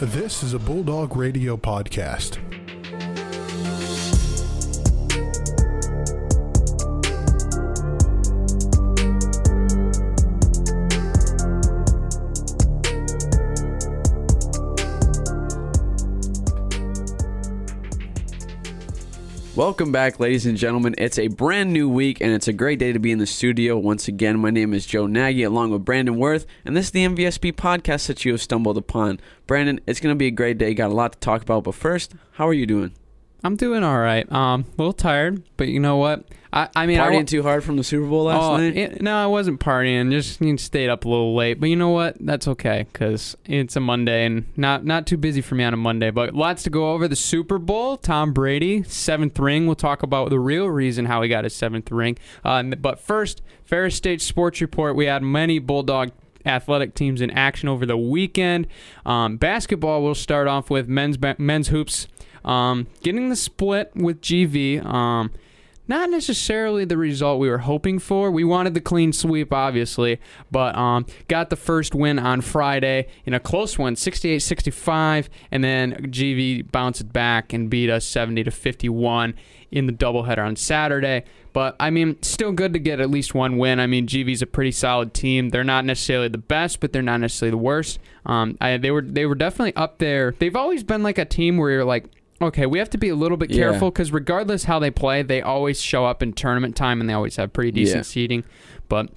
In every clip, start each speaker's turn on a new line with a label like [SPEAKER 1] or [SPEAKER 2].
[SPEAKER 1] This is a Bulldog Radio podcast.
[SPEAKER 2] Welcome back, ladies and gentlemen. It's a brand new week, and it's a great day to be in the studio once again. My name is Joe Nagy, along with Brandon Worth, and this is the MVSP podcast that you have stumbled upon. Brandon, it's going to be a great day. Got a lot to talk about, but first, how are you doing?
[SPEAKER 3] I'm doing all right. Um, a little tired, but you know what? I, I mean, I
[SPEAKER 2] Partying
[SPEAKER 3] wa-
[SPEAKER 2] too hard from the Super Bowl last
[SPEAKER 3] oh,
[SPEAKER 2] night?
[SPEAKER 3] it- no, I wasn't partying. Just you know, stayed up a little late. But you know what? That's okay because it's a Monday and not not too busy for me on a Monday. But lots to go over. The Super Bowl, Tom Brady, seventh ring. We'll talk about the real reason how he got his seventh ring. Uh, but first, Ferris State Sports Report. We had many Bulldog athletic teams in action over the weekend. Um, basketball, we'll start off with men's men's hoops. Um, getting the split with GV. Um, not necessarily the result we were hoping for. We wanted the clean sweep, obviously, but um, got the first win on Friday in a close one, 68-65, and then GV bounced back and beat us 70 to 51 in the doubleheader on Saturday. But I mean, still good to get at least one win. I mean, GV's a pretty solid team. They're not necessarily the best, but they're not necessarily the worst. Um, I, they were they were definitely up there. They've always been like a team where you're like, okay, we have to be a little bit careful because regardless how they play, they always show up in tournament time and they always have pretty decent
[SPEAKER 2] Yeah.
[SPEAKER 3] seating. But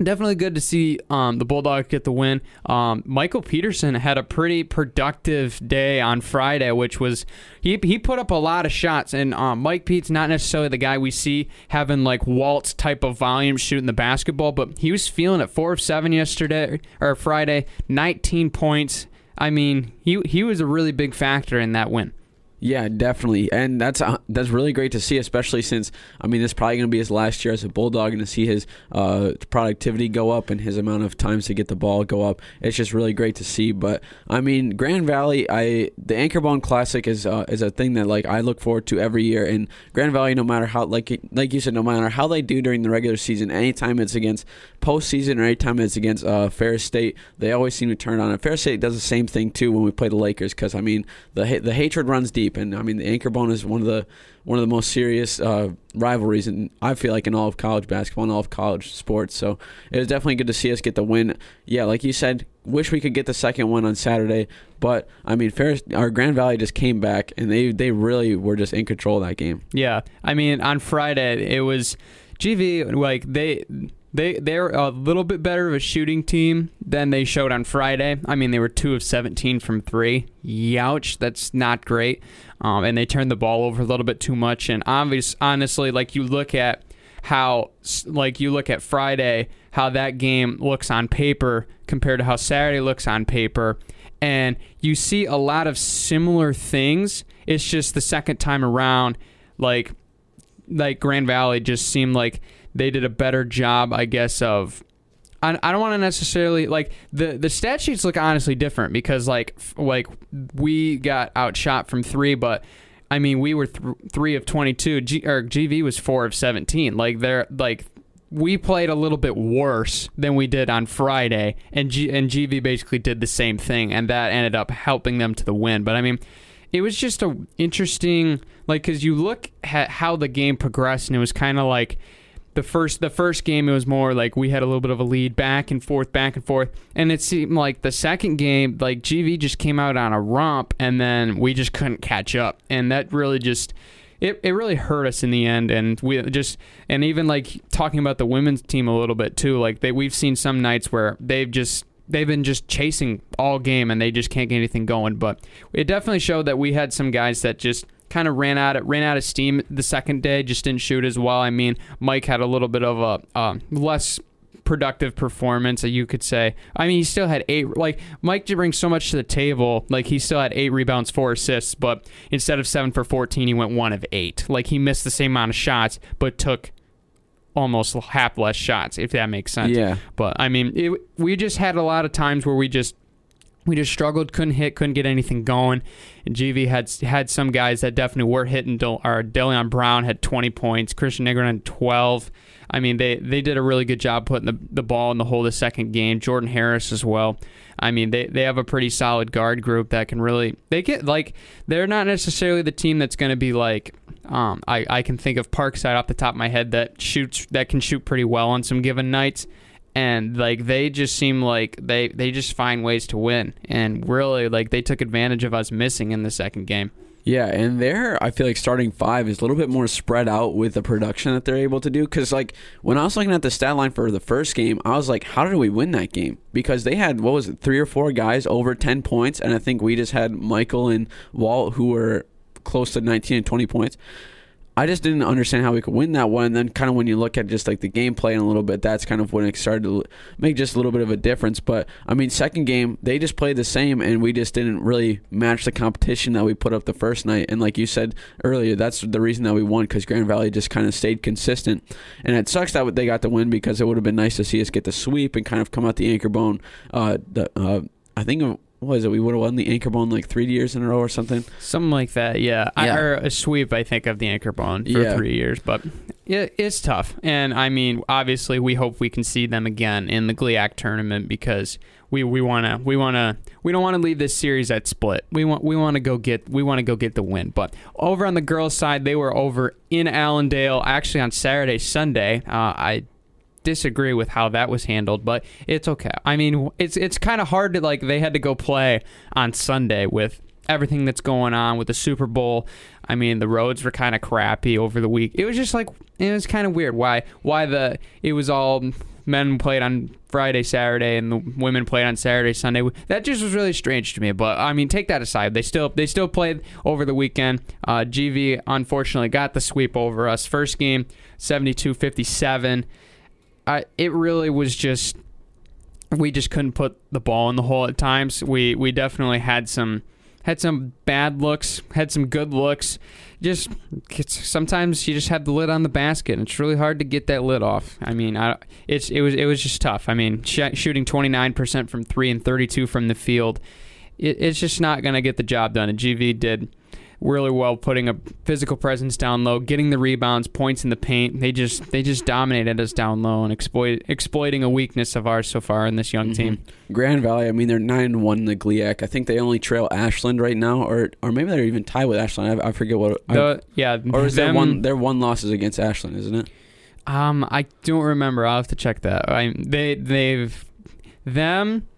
[SPEAKER 3] definitely good to see um, the Bulldogs get the win. Um, Michael Peterson had a pretty productive day on Friday, which was he he put up a lot of shots. And um, Mike Pete's not necessarily the guy we see having like Walt's type of volume shooting the basketball, but he was feeling it. Four of seven yesterday or Friday, 19 points. I mean, he he was a really big factor in that win.
[SPEAKER 2] Yeah, definitely, and that's uh, that's really great to see, especially since I mean this is probably going to be his last year as a bulldog, and to see his uh, productivity go up and his amount of times to get the ball go up, it's just really great to see. But I mean, Grand Valley, I the AnchorBone Classic is uh, is a thing that like I look forward to every year, and Grand Valley, no matter how like like you said, no matter how they do during the regular season, anytime it's against postseason or anytime it's against uh, Ferris State, they always seem to turn on. And Ferris State does the same thing too when we play the Lakers, because I mean the the hatred runs deep, and I mean the AnchorBone is one of the one of the most serious uh, rivalries, and I feel like in all of college basketball and all of college sports. So it was definitely good to see us get the win. Yeah, like you said, wish we could get the second one on Saturday, but I mean Ferris, our Grand Valley just came back, and they they really were just in control of that game.
[SPEAKER 3] Yeah, I mean, on Friday it was GV like they they they're a little bit better of a shooting team than they showed on Friday. I mean, they were two of seventeen from three. Youch, that's not great. Um, and they turned the ball over a little bit too much. And obvious, honestly, like you look at how like you look at Friday, how that game looks on paper compared to how Saturday looks on paper, and you see a lot of similar things. It's just the second time around, like like Grand Valley just seemed like they did a better job, I guess, of. I, don't want to necessarily like the the stat sheets look honestly different because like f- like we got outshot from three, but I mean we were th- three of twenty two. G or GV was four of seventeen. Like they're like we played a little bit worse than we did on Friday, and G- and GV basically did the same thing, and that ended up helping them to the win. But I mean, it was just a interesting like because you look at how the game progressed, and it was kind of like the first the first game it was more like we had a little bit of a lead back and forth back and forth. And it seemed like the second game like GV just came out on a romp and then we just couldn't catch up. And that really just it, it really hurt us in the end. And we just and even like talking about the women's team a little bit too like they we've seen some nights where they've just they've been just chasing all game and they just can't get anything going. But it definitely showed that we had some guys that just kind of ran out of ran out of steam the second day just didn't shoot as well. I mean mike had a little bit of a uh, less productive performance that you could say. I mean he still had eight like mike did bring so much to the table. Like he still had eight rebounds four assists but instead of seven for 14 he went one of eight. Like he missed the same amount of shots but took almost half less shots if that makes sense.
[SPEAKER 2] Yeah.
[SPEAKER 3] but I mean, it, we just had a lot of times where we just we just struggled, couldn't hit, couldn't get anything going. And GV had had some guys that definitely were hitting. Or Delion Brown had 20 points, Christian Negron had 12. I mean, they, they did a really good job putting the, the ball in the hole the second game. Jordan Harris as well. I mean, they, they have a pretty solid guard group that can really they get like they're not necessarily the team that's going to be like um, I I can think of Parkside off the top of my head that shoots that can shoot pretty well on some given nights and like they just seem like they they just find ways to win and really like they took advantage of us missing in the second game
[SPEAKER 2] yeah, and there I feel like starting five is a little bit more spread out with the production that they're able to do. Because like when I was looking at the stat line for the first game, I was like, how did we win that game? Because they had what was it, three or four guys over ten points, and I think we just had Michael and Walt who were close to nineteen and twenty points. I just didn't understand how we could win that one. And then kind of when you look at just like the gameplay in a little bit, that's kind of when it started to make just a little bit of a difference. But I mean, second game they just played the same, and we just didn't really match the competition that we put up the first night. And like you said earlier, that's the reason that we won because Grand Valley just kind of stayed consistent. And it sucks that they got the win because it would have been nice to see us get the sweep and kind of come out the anchor bone. Uh, the, uh, I think what was it? We would have won the anchor bone like three years in a row or something.
[SPEAKER 3] Something like that, yeah. I, or a sweep, I think, of the anchor bone for
[SPEAKER 2] Yeah.
[SPEAKER 3] three years. But it, it's tough. And I mean, obviously, we hope we can see them again in the GLIAC tournament because we we want to we want to we don't want to leave this series at split. We want we want to go get we want to go get the win. But over on the girls' side, they were over in Allendale actually on Saturday, Sunday. Uh, I disagree with how that was handled, but it's okay. I mean, it's it's kind of hard to like they had to go play on Sunday with everything that's going on with the Super Bowl. I mean, the roads were kind of crappy over the week. It was just like it was kind of weird why why the it was all men played on Friday, Saturday, and the women played on Saturday, Sunday. That just was really strange to me. But I mean, take that aside. They still they still played over the weekend. Uh, GV unfortunately got the sweep over us. First game, 72-57. I, it really was just we just couldn't put the ball in the hole at times. We we definitely had some had some bad looks, had some good looks. Just sometimes you just have the lid on the basket. And it's really hard to get that lid off. I mean, I, it's it was it was just tough. I mean, sh- shooting 29% from three and 32 from the field, it, it's just not going to get the job done. And GV did really well putting a physical presence down low, getting the rebounds, points in the paint. They just they just dominated us down low and exploit exploiting a weakness of ours so far in this young team.
[SPEAKER 2] Grand Valley, I mean, they're nine and one in the GLIAC. I think they only trail Ashland right now, or or maybe they're even tied with Ashland. I, I forget what. I-
[SPEAKER 3] yeah,
[SPEAKER 2] or is
[SPEAKER 3] them-
[SPEAKER 2] one? Their one losses against Ashland, isn't it?
[SPEAKER 3] Um, I don't remember. I'll have to check that. I they they've them,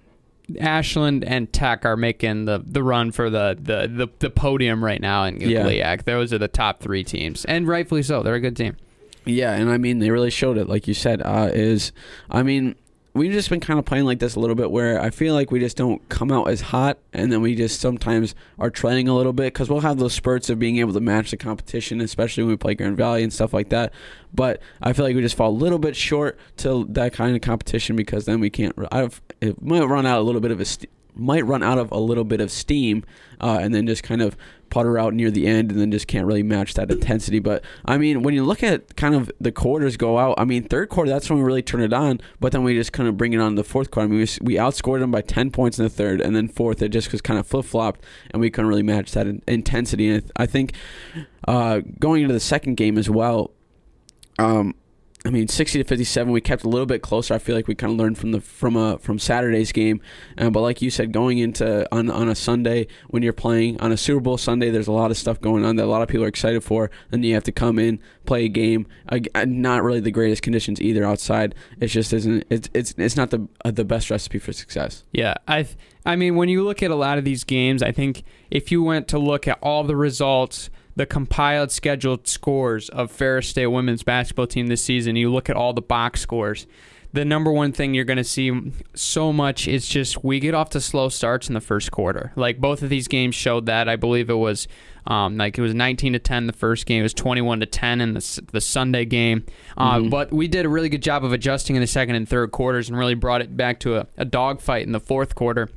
[SPEAKER 3] Ashland and Tech are making the, the run for the, the, the, the podium right now in
[SPEAKER 2] Yeah.
[SPEAKER 3] Those are the top three teams, and rightfully so. They're a good team.
[SPEAKER 2] Yeah, and I mean they really showed it, like you said. Uh, is I mean we've just been kind of playing like this a little bit, where I feel like we just don't come out as hot, and then we just sometimes are trailing a little bit because we'll have those spurts of being able to match the competition, especially when we play Grand Valley and stuff like that. But I feel like we just fall a little bit short to that kind of competition because then we can't. I've, it might run out a little bit of a. St- might run out of a little bit of steam uh, and then just kind of putter out near the end and then just can't really match that intensity. But I mean, when you look at kind of the quarters go out, I mean, third quarter, that's when we really turn it on, but then we just kind of bring it on the fourth quarter. I mean, we, we outscored them by 10 points in the third, and then fourth, it just was kind of flip flopped, and we couldn't really match that in- intensity. And I think uh, going into the second game as well, um, I mean, sixty to fifty-seven. We kept a little bit closer. I feel like we kind of learned from the from a from Saturday's game. Uh, but like you said, going into on on a Sunday when you're playing on a Super Bowl Sunday, there's a lot of stuff going on that a lot of people are excited for. Then you have to come in, play a game. Uh, not really the greatest conditions either outside. It just isn't. It's it's it's not the uh, the best recipe for success.
[SPEAKER 3] Yeah, I I mean, when you look at a lot of these games, I think if you went to look at all the results, the compiled scheduled scores of Ferris State women's basketball team this season, you look at all the box scores. The number one thing you're going to see so much is just we get off to slow starts in the first quarter. Like both of these games showed that. I believe it was um, like it was 19 to 10 the first game. It was 21 to 10 in the the Sunday game. Uh,
[SPEAKER 2] Mhm.
[SPEAKER 3] But we did a really good job of adjusting in the second and third quarters and really brought it back to a, a dogfight in the fourth quarter.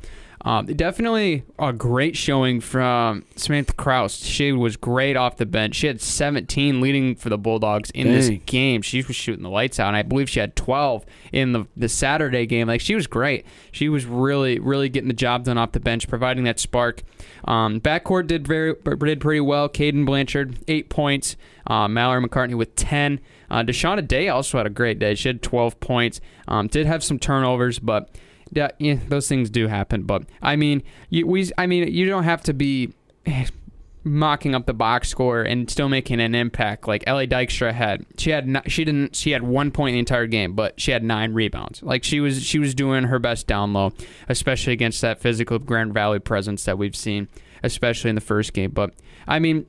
[SPEAKER 3] Um, definitely a great showing from Samantha Kraus. She was great off the bench. She had 17 leading for the Bulldogs in this game. She was shooting the lights out, and I believe she had 12 in the the Saturday game. Like she was great. She was really, really getting the job done off the bench, providing that spark. Um, backcourt did very did pretty well. Caden Blanchard eight points. Uh, Mallory McCartney with 10. Uh, Deshauna Day also had a great day. She had 12 points. Um, did have some turnovers, but yeah, yeah, those things do happen. But I mean, you, we, I mean, you don't have to be mocking up the box score and still making an impact like Ellie Dykstra had. She had no, she didn't she had one point in the entire game, but she had nine rebounds. Like she was she was doing her best down low, especially against that physical Grand Valley presence that we've seen, especially in the first game. But I mean,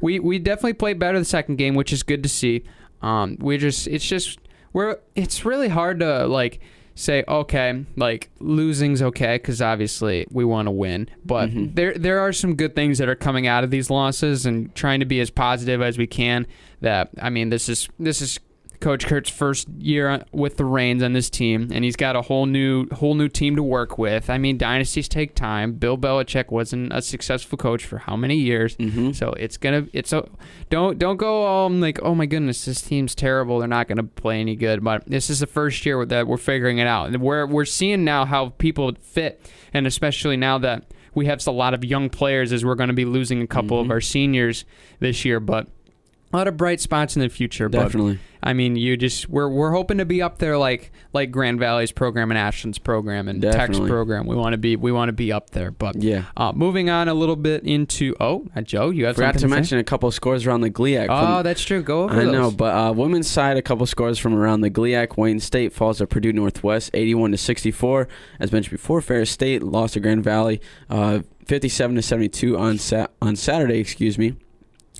[SPEAKER 3] we we definitely played better the second game, which is good to see. Um, we just it's just we're it's really hard to like say okay like losing's okay because obviously we want to win but
[SPEAKER 2] Mhm.
[SPEAKER 3] there there are some good things that are coming out of these losses and trying to be as positive as we can that i mean this is this is coach kurt's first year with the reins on this team and he's got a whole new whole new team to work with. I mean dynasties take time. Bill belichick wasn't a successful coach for how many years?
[SPEAKER 2] Mm-hmm.
[SPEAKER 3] so it's gonna it's a don't don't go um like oh my goodness this team's terrible. They're not gonna play any good. But this is the first year that we're figuring it out. And we're we're seeing now how people fit and especially now that we have a lot of young players as we're going to be losing a couple of
[SPEAKER 2] Mhm.
[SPEAKER 3] our seniors this year. But a lot of bright spots in the future but
[SPEAKER 2] Definitely.
[SPEAKER 3] I mean, you just we're we're hoping to be up there like like Grand Valley's program and Ashland's program and Tech's program. We want to be we want to be up there. But
[SPEAKER 2] Yeah.
[SPEAKER 3] uh, moving on a little bit into oh, uh, Joe, you have
[SPEAKER 2] Forgot to
[SPEAKER 3] say?
[SPEAKER 2] mention a couple scores around the GLIAC.
[SPEAKER 3] Oh,
[SPEAKER 2] from-
[SPEAKER 3] that's true. Go over
[SPEAKER 2] I
[SPEAKER 3] those.
[SPEAKER 2] know, but uh, women's side, a couple scores from around the GLIAC. Wayne State falls to Purdue Northwest, 81 to 64. As mentioned before, Ferris State lost to Grand Valley, uh, 57 to 72 on sa- on Saturday. Excuse me.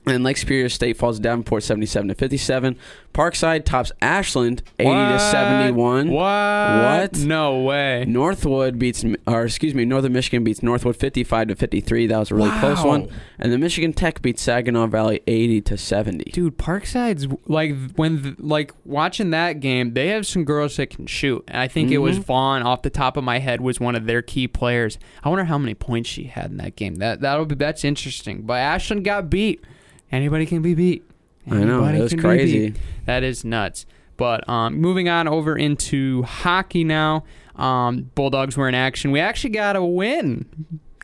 [SPEAKER 2] And Lake Superior State falls to Davenport, 77 to 57. Parkside tops Ashland, 80 to 71.
[SPEAKER 3] What?
[SPEAKER 2] What?
[SPEAKER 3] No way.
[SPEAKER 2] Northwood beats, or excuse me, Northern Michigan beats Northwood 55 to 53. That was a really close one. And the Michigan Tech beats Saginaw Valley 80 to 70.
[SPEAKER 3] Dude, Parkside's like when like watching that game, they have some girls that can shoot. And I think it was
[SPEAKER 2] Mhm.
[SPEAKER 3] Vaughn off the top of my head was one of their key players. I wonder how many points she had in that game. That that'll be that's interesting. But Ashland got beat. Anybody can be beat.
[SPEAKER 2] I know,
[SPEAKER 3] Anybody
[SPEAKER 2] was crazy.
[SPEAKER 3] That is nuts. But um, moving on over into hockey now. Um, Bulldogs were in action. We actually got a win,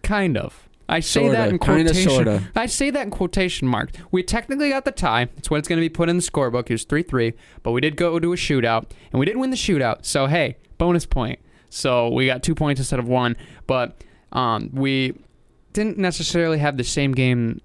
[SPEAKER 3] kind of. I say that in
[SPEAKER 2] Sorta, kinda,
[SPEAKER 3] quotation.
[SPEAKER 2] sorta.
[SPEAKER 3] I say that in quotation marks. We technically got the tie. That's what it's going to be put in the scorebook. It was 3 3. But we did go to a shootout, and we did win the shootout. So, hey, bonus point. So, we got two points instead of one. But um, we didn't necessarily have the same game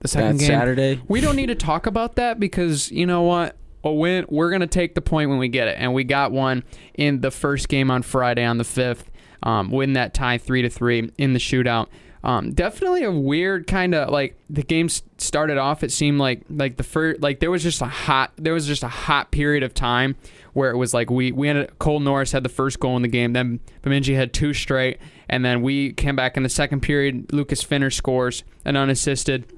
[SPEAKER 3] the second
[SPEAKER 2] That
[SPEAKER 3] game.
[SPEAKER 2] Saturday.
[SPEAKER 3] We don't need to talk about that because you know what? A win. We're gonna take the point when we get it, and we got one in the first game on Friday on the fifth. Um, win that tie three to three in the shootout. Um, definitely a weird kind of like the game started off. It seemed like like the first like there was just a hot there was just a hot period of time where it was like we we ended Cole Norris had the first goal in the game. Then Bemidji had two straight, and then we came back in the second period. Lucas Finner scores an unassisted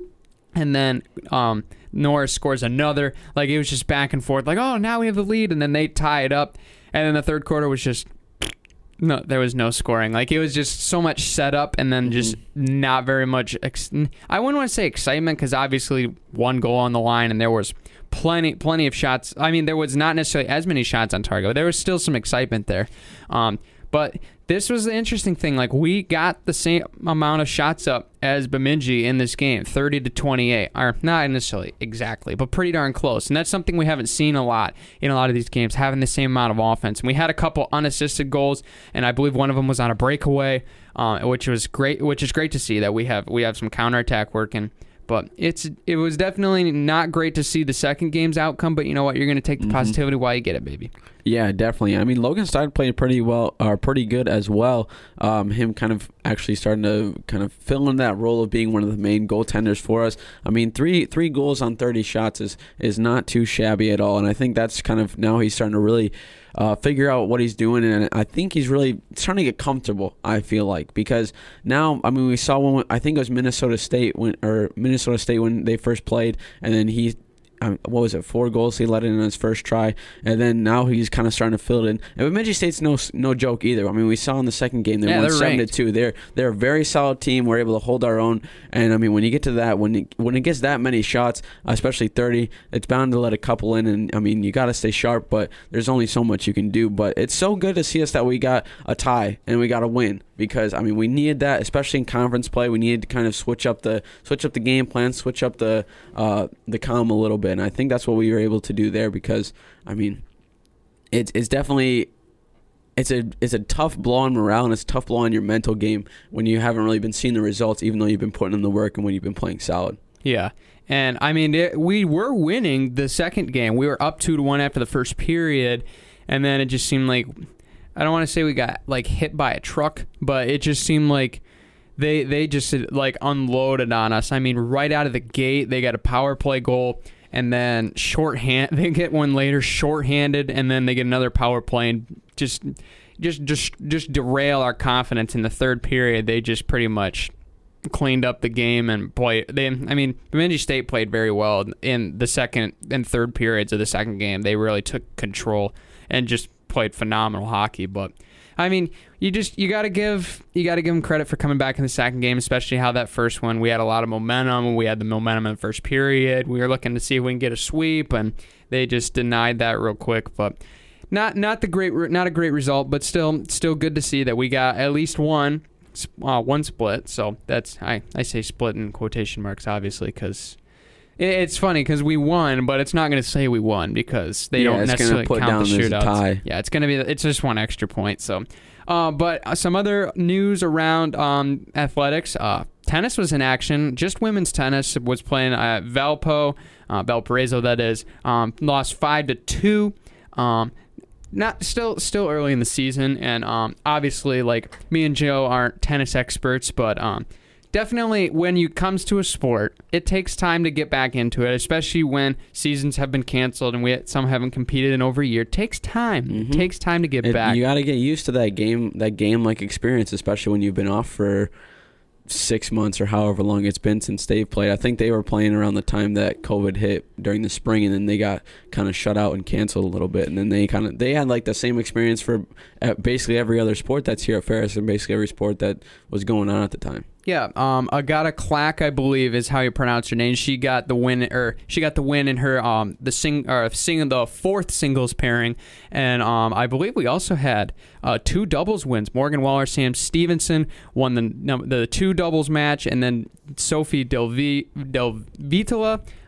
[SPEAKER 3] and then um, Norris scores another. Like it was just back and forth. Like oh, now we have the lead, and then they tie it up, and then the third quarter was just no. There was no scoring. Like it was just so much setup, and then just not very much. Ex- I wouldn't want to say excitement because obviously one goal on the line, and there was plenty plenty of shots. I mean, there was not necessarily as many shots on target. But there was still some excitement there. Um, but this was the interesting thing. Like we got the same amount of shots up as Bemidji in this game, 30 to 28. Or not necessarily exactly, but pretty darn close. And that's something we haven't seen a lot in a lot of these games, having the same amount of offense. And we had a couple unassisted goals, and I believe one of them was on a breakaway, uh, which was great. Which is great to see that we have we have some counterattack working. But it's it was definitely not great to see the second game's outcome. But you know what? You're going to take the
[SPEAKER 2] Mhm.
[SPEAKER 3] positivity while you get it, baby.
[SPEAKER 2] Yeah, definitely. I mean, Logan started playing pretty well, or pretty good as well. Um, him kind of actually starting to kind of fill in that role of being one of the main goaltenders for us. I mean, three three goals on thirty shots is is not too shabby at all, and I think that's kind of now he's starting to really. Uh, figure out what he's doing, and I think he's really starting to get comfortable. I feel like because now, I mean, we saw when I think it was Minnesota State when or Minnesota State when they first played, and then he what was it, four goals he let in on his first try, and then now he's kind of starting to fill it in. And Bemidji State's no no joke either. I mean, we saw in the second game they
[SPEAKER 3] Yeah,
[SPEAKER 2] won
[SPEAKER 3] they're
[SPEAKER 2] seven to two. They're they're a very solid team. We're able to hold our own, and I mean, when you get to that, when it, when it gets that many shots, especially thirty, it's bound to let a couple in. And I mean, you got to stay sharp, but there's only so much you can do. But it's so good to see us that we got a tie and we got a win because I mean, we needed that, especially in conference play. We needed to kind of switch up the switch up the game plan, switch up the uh, the calm a little bit, and I think that's what we were able to do there because I mean, it's it's definitely it's a it's a tough blow on morale and it's a tough blow on your mental game when you haven't really been seeing the results, even though you've been putting in the work and when you've been playing solid.
[SPEAKER 3] Yeah. And I mean, it, we were winning the second game. We were up two to one after the first period, and then it just seemed like I don't want to say we got like hit by a truck, but it just seemed like they they just like unloaded on us. I mean, right out of the gate, they got a power play goal, and then shorthand they get one later, shorthanded, and then they get another power play, and just just just just derail our confidence in the third period. They just pretty much cleaned up the game and play. They, I mean, Bemidji State played very well in the second and third periods of the second game. They really took control and just played phenomenal hockey. But I mean, you just you got to give you got to give them credit for coming back in the second game, especially how that first one we had a lot of momentum. We had the momentum in the first period. We were looking to see if we can get a sweep, and they just denied that real quick. But not not the great not a great result, but still still good to see that we got at least one uh, one split. So that's I, I say split in quotation marks, obviously, because it's funny because we won, but it's not going to say we won because they
[SPEAKER 2] Yeah,
[SPEAKER 3] don't necessarily
[SPEAKER 2] put
[SPEAKER 3] count
[SPEAKER 2] down
[SPEAKER 3] the shootouts.
[SPEAKER 2] tie.
[SPEAKER 3] Yeah, it's going to be it's just one extra point. So, uh, but uh, some other news around um, athletics. Uh, tennis was in action. Just women's tennis was playing at Valpo, uh, Valparaiso. That is, um, lost five to two. Um, not still still early in the season and um, obviously like me and joe aren't tennis experts but um, definitely when you comes to a sport it takes time to get back into it especially when seasons have been canceled and we some haven't competed in over a year it takes time
[SPEAKER 2] Mhm.
[SPEAKER 3] it takes time to get
[SPEAKER 2] It-
[SPEAKER 3] back
[SPEAKER 2] You got to get used to that game, that game like experience, especially when you've been off for six months or however long it's been since they've played. I think they were playing around the time that COVID hit during the spring, and then they got kind of shut out and canceled a little bit. And then they kind of they had like the same experience for uh, basically every other sport that's here at Ferris, and basically every sport that was going on at the time.
[SPEAKER 3] Yeah, um, Agata Clack, I believe, is how you pronounce her name. She got the win, or she got the win in her um the sing or sing the fourth singles pairing, and um I believe we also had uh two doubles wins. Morgan Waller, Sam Stevenson won the the two doubles match, and then Sophie Del Vi-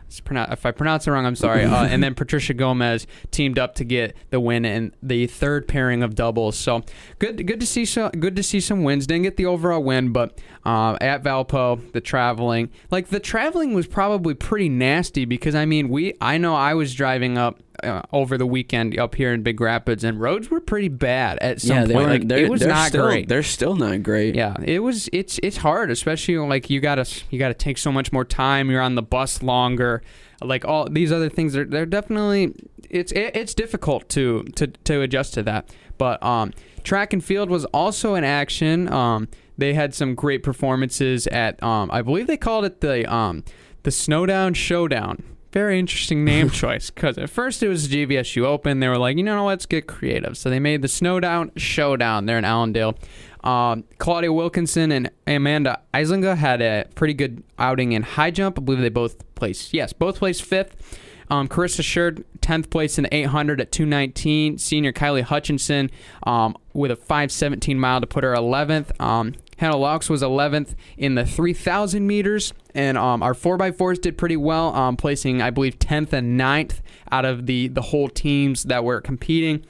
[SPEAKER 3] If I pronounce it wrong, I'm sorry. Uh, and then Patricia Gomez teamed up to get the win in the third pairing of doubles. So good, good to see some, good to see some wins. Didn't get the overall win, but uh, at Valpo, the traveling, like the traveling was probably pretty nasty because I mean, we, I know I was driving up uh, over the weekend up here in Big Rapids, and roads were pretty bad at some
[SPEAKER 2] yeah, they
[SPEAKER 3] point.
[SPEAKER 2] were.
[SPEAKER 3] like
[SPEAKER 2] they're,
[SPEAKER 3] it was not
[SPEAKER 2] still,
[SPEAKER 3] great.
[SPEAKER 2] They're still not great.
[SPEAKER 3] Yeah, it was. It's it's hard, especially like you gotta you gotta take so much more time. You're on the bus longer. Like all these other things, are they're definitely it's it, it's difficult to to to adjust to that. But um, track and field was also in action. Um, they had some great performances at um, I believe they called it the um the Snowdown Showdown. Very interesting name choice because at first it was GVSU Open. They were like, you know, let's get creative. So they made the Snowdown Showdown there in Allendale. Um, Claudia Wilkinson and Amanda Eislinger had a pretty good outing in high jump. I believe they both placed, yes, both placed fifth. Um, Carissa Sherd, 10th place in the 800 at 219. Senior Kylie Hutchinson um, with a 517 mile to put her 11th. Um, Hannah Laux was 11th in the 3,000 meters. And um, our 4x4s did pretty well, um, placing, I believe, 10th and 9th out of the, the whole teams that were competing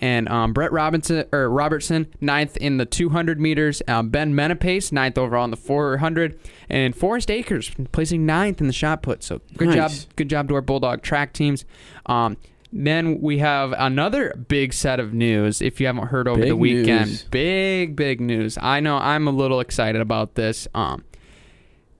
[SPEAKER 3] and um, Brett Robinson or Robertson ninth in the 200 meters. Um, ben Menapace ninth overall in the 400, and Forrest Akers placing ninth in the shot put. So good
[SPEAKER 2] Nice.
[SPEAKER 3] job, good job to our Bulldog track teams. Then we have another big set of news. If you haven't heard over
[SPEAKER 2] Big
[SPEAKER 3] the weekend,
[SPEAKER 2] news.
[SPEAKER 3] big big news. I know I'm a little excited about this. Um,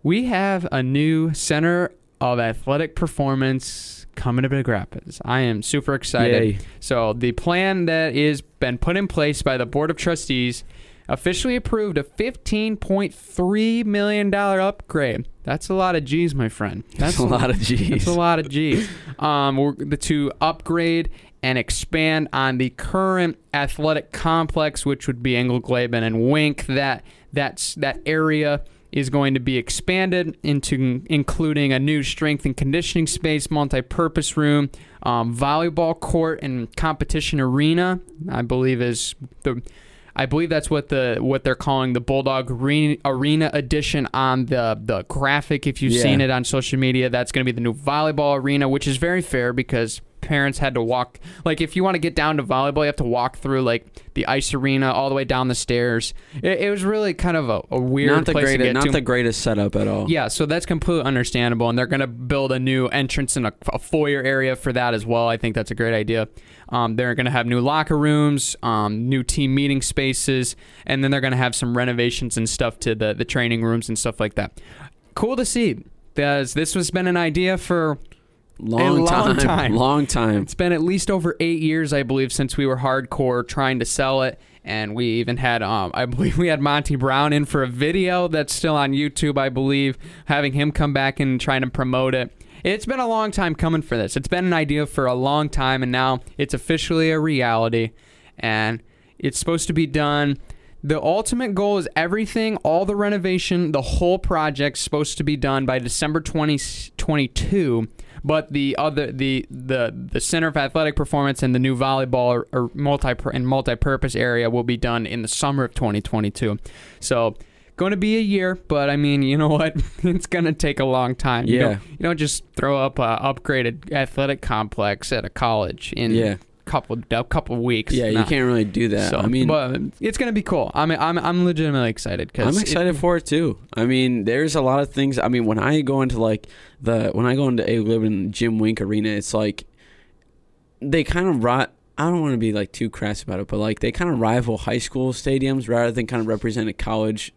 [SPEAKER 3] we have a new center of athletic performance coming to Big Rapids. I am super excited.
[SPEAKER 2] Yay.
[SPEAKER 3] So the plan that is been put in place by the board of trustees officially approved a $15.3 million upgrade. That's a lot of G's, my friend.
[SPEAKER 2] That's a lot of G's.
[SPEAKER 3] That's a lot of G's. Um, we're the to upgrade and expand on the current athletic complex, which would be Ewigleben and Wink. That that's that area is going to be expanded into including a new strength and conditioning space, multi-purpose room, um, volleyball court, and competition arena. I believe is the I believe that's what the what they're calling the Bulldog Arena, edition on the the graphic. If you've
[SPEAKER 2] Yeah.
[SPEAKER 3] seen it on social media, that's going to be the new volleyball arena, which is very fair because parents had to walk like if you want to get down to volleyball, you have to walk through like the ice arena all the way down the stairs. It, it was really kind of a, a weird
[SPEAKER 2] not the
[SPEAKER 3] place to
[SPEAKER 2] greatest, not
[SPEAKER 3] to.
[SPEAKER 2] the greatest setup at all.
[SPEAKER 3] Yeah, so that's completely understandable, and they're going to build a new entrance and a, a foyer area for that as well. I think that's a great idea. Um, they're going to have new locker rooms, um, new team meeting spaces, and then they're going to have some renovations and stuff to the the training rooms and stuff like that. Cool to see. Because this has been an idea for
[SPEAKER 2] long,
[SPEAKER 3] long
[SPEAKER 2] time,
[SPEAKER 3] time.
[SPEAKER 2] long time.
[SPEAKER 3] it's been at least over eight years, I believe, since we were hardcore trying to sell it. And we even had, um, I believe we had Monty Brown in for a video that's still on YouTube, I believe, having him come back and trying to promote it. It's been a long time coming for this. It's been an idea for a long time, and now it's officially a reality. And it's supposed to be done. The ultimate goal is everything, all the renovation, the whole project's supposed to be done by December 2022. But the other, the the the Center of Athletic Performance and the new volleyball or, or multi and multi-purpose area will be done in the summer of 2022. So, going to be a year, but I mean, you know what? it's going to take a long time. You
[SPEAKER 2] Yeah.
[SPEAKER 3] don't, you don't just throw up a upgraded athletic complex at a college in
[SPEAKER 2] Yeah.
[SPEAKER 3] Couple a couple weeks.
[SPEAKER 2] Yeah, you can't really do that.
[SPEAKER 3] So,
[SPEAKER 2] I mean,
[SPEAKER 3] but it's gonna be cool. I mean, I'm I'm legitimately excited because
[SPEAKER 2] I'm excited for it too. I mean, there's a lot of things. I mean, when I go into like the when I go into Ewigleben Jim Wink Arena, it's like they kind of rot. I don't want to be like too crass about it, but like they kind of rival high school stadiums rather than kind of represent a college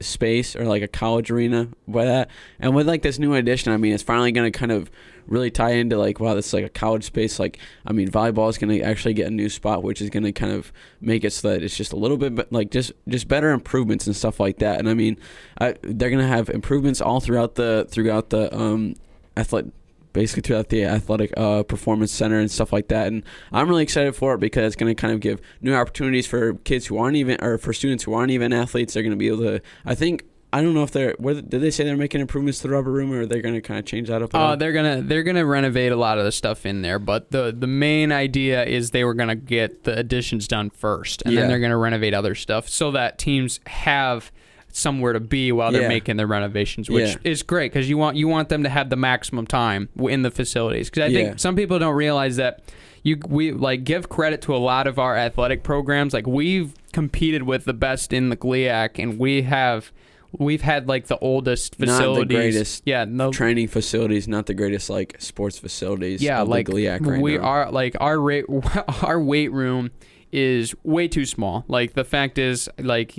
[SPEAKER 2] space or like a college arena by that. And with like this new addition, I mean, it's finally going to kind of really tie into like wow, this is like a college space. Like I mean, volleyball is going to actually get a new spot, which is going to kind of make it so that it's just a little bit like just just better improvements and stuff like that. And I mean, I, they're going to have improvements all throughout the throughout the um athletic basically throughout the athletic uh, performance center and stuff like that. And I'm really excited for it because it's going to kind of give new opportunities for kids who aren't even, or for students who aren't even athletes. They're going to be able to. I think I don't know if they're. Where, did they say they're making improvements to the rubber room, or are they're going to kind of change that up? all?
[SPEAKER 3] Uh, they're gonna they're gonna renovate a lot of the stuff in there, but the the main idea is they were gonna get the additions done first, and
[SPEAKER 2] Yeah.
[SPEAKER 3] then they're gonna renovate other stuff so that teams have somewhere to be while they're
[SPEAKER 2] Yeah.
[SPEAKER 3] making their renovations, which
[SPEAKER 2] Yeah.
[SPEAKER 3] is great because you want you want them to have the maximum time in the facilities. Because I
[SPEAKER 2] Yeah.
[SPEAKER 3] think some people don't realize that you we like give credit to a lot of our athletic programs. Like we've competed with the best in the GLIAC, and we have. We've had like the oldest
[SPEAKER 2] Not the
[SPEAKER 3] facilities.
[SPEAKER 2] greatest
[SPEAKER 3] yeah, no,
[SPEAKER 2] training facilities, not the greatest like sports facilities.
[SPEAKER 3] yeah, like
[SPEAKER 2] right
[SPEAKER 3] we
[SPEAKER 2] now.
[SPEAKER 3] are like our rate, our weight room is way too small. Like the fact is, like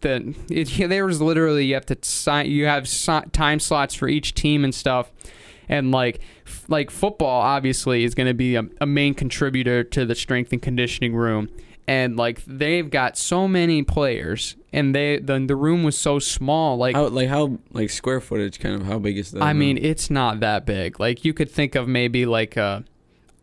[SPEAKER 3] the it, yeah, there was literally you have to sign, you have si- time slots for each team and stuff, and like f- like football obviously is going to be a, a main contributor to the strength and conditioning room. And like they've got so many players, and they the the room was so small. Like
[SPEAKER 2] How, like how like square footage kind of how big is that?
[SPEAKER 3] I
[SPEAKER 2] room?
[SPEAKER 3] mean, it's not that big. Like you could think of maybe like a.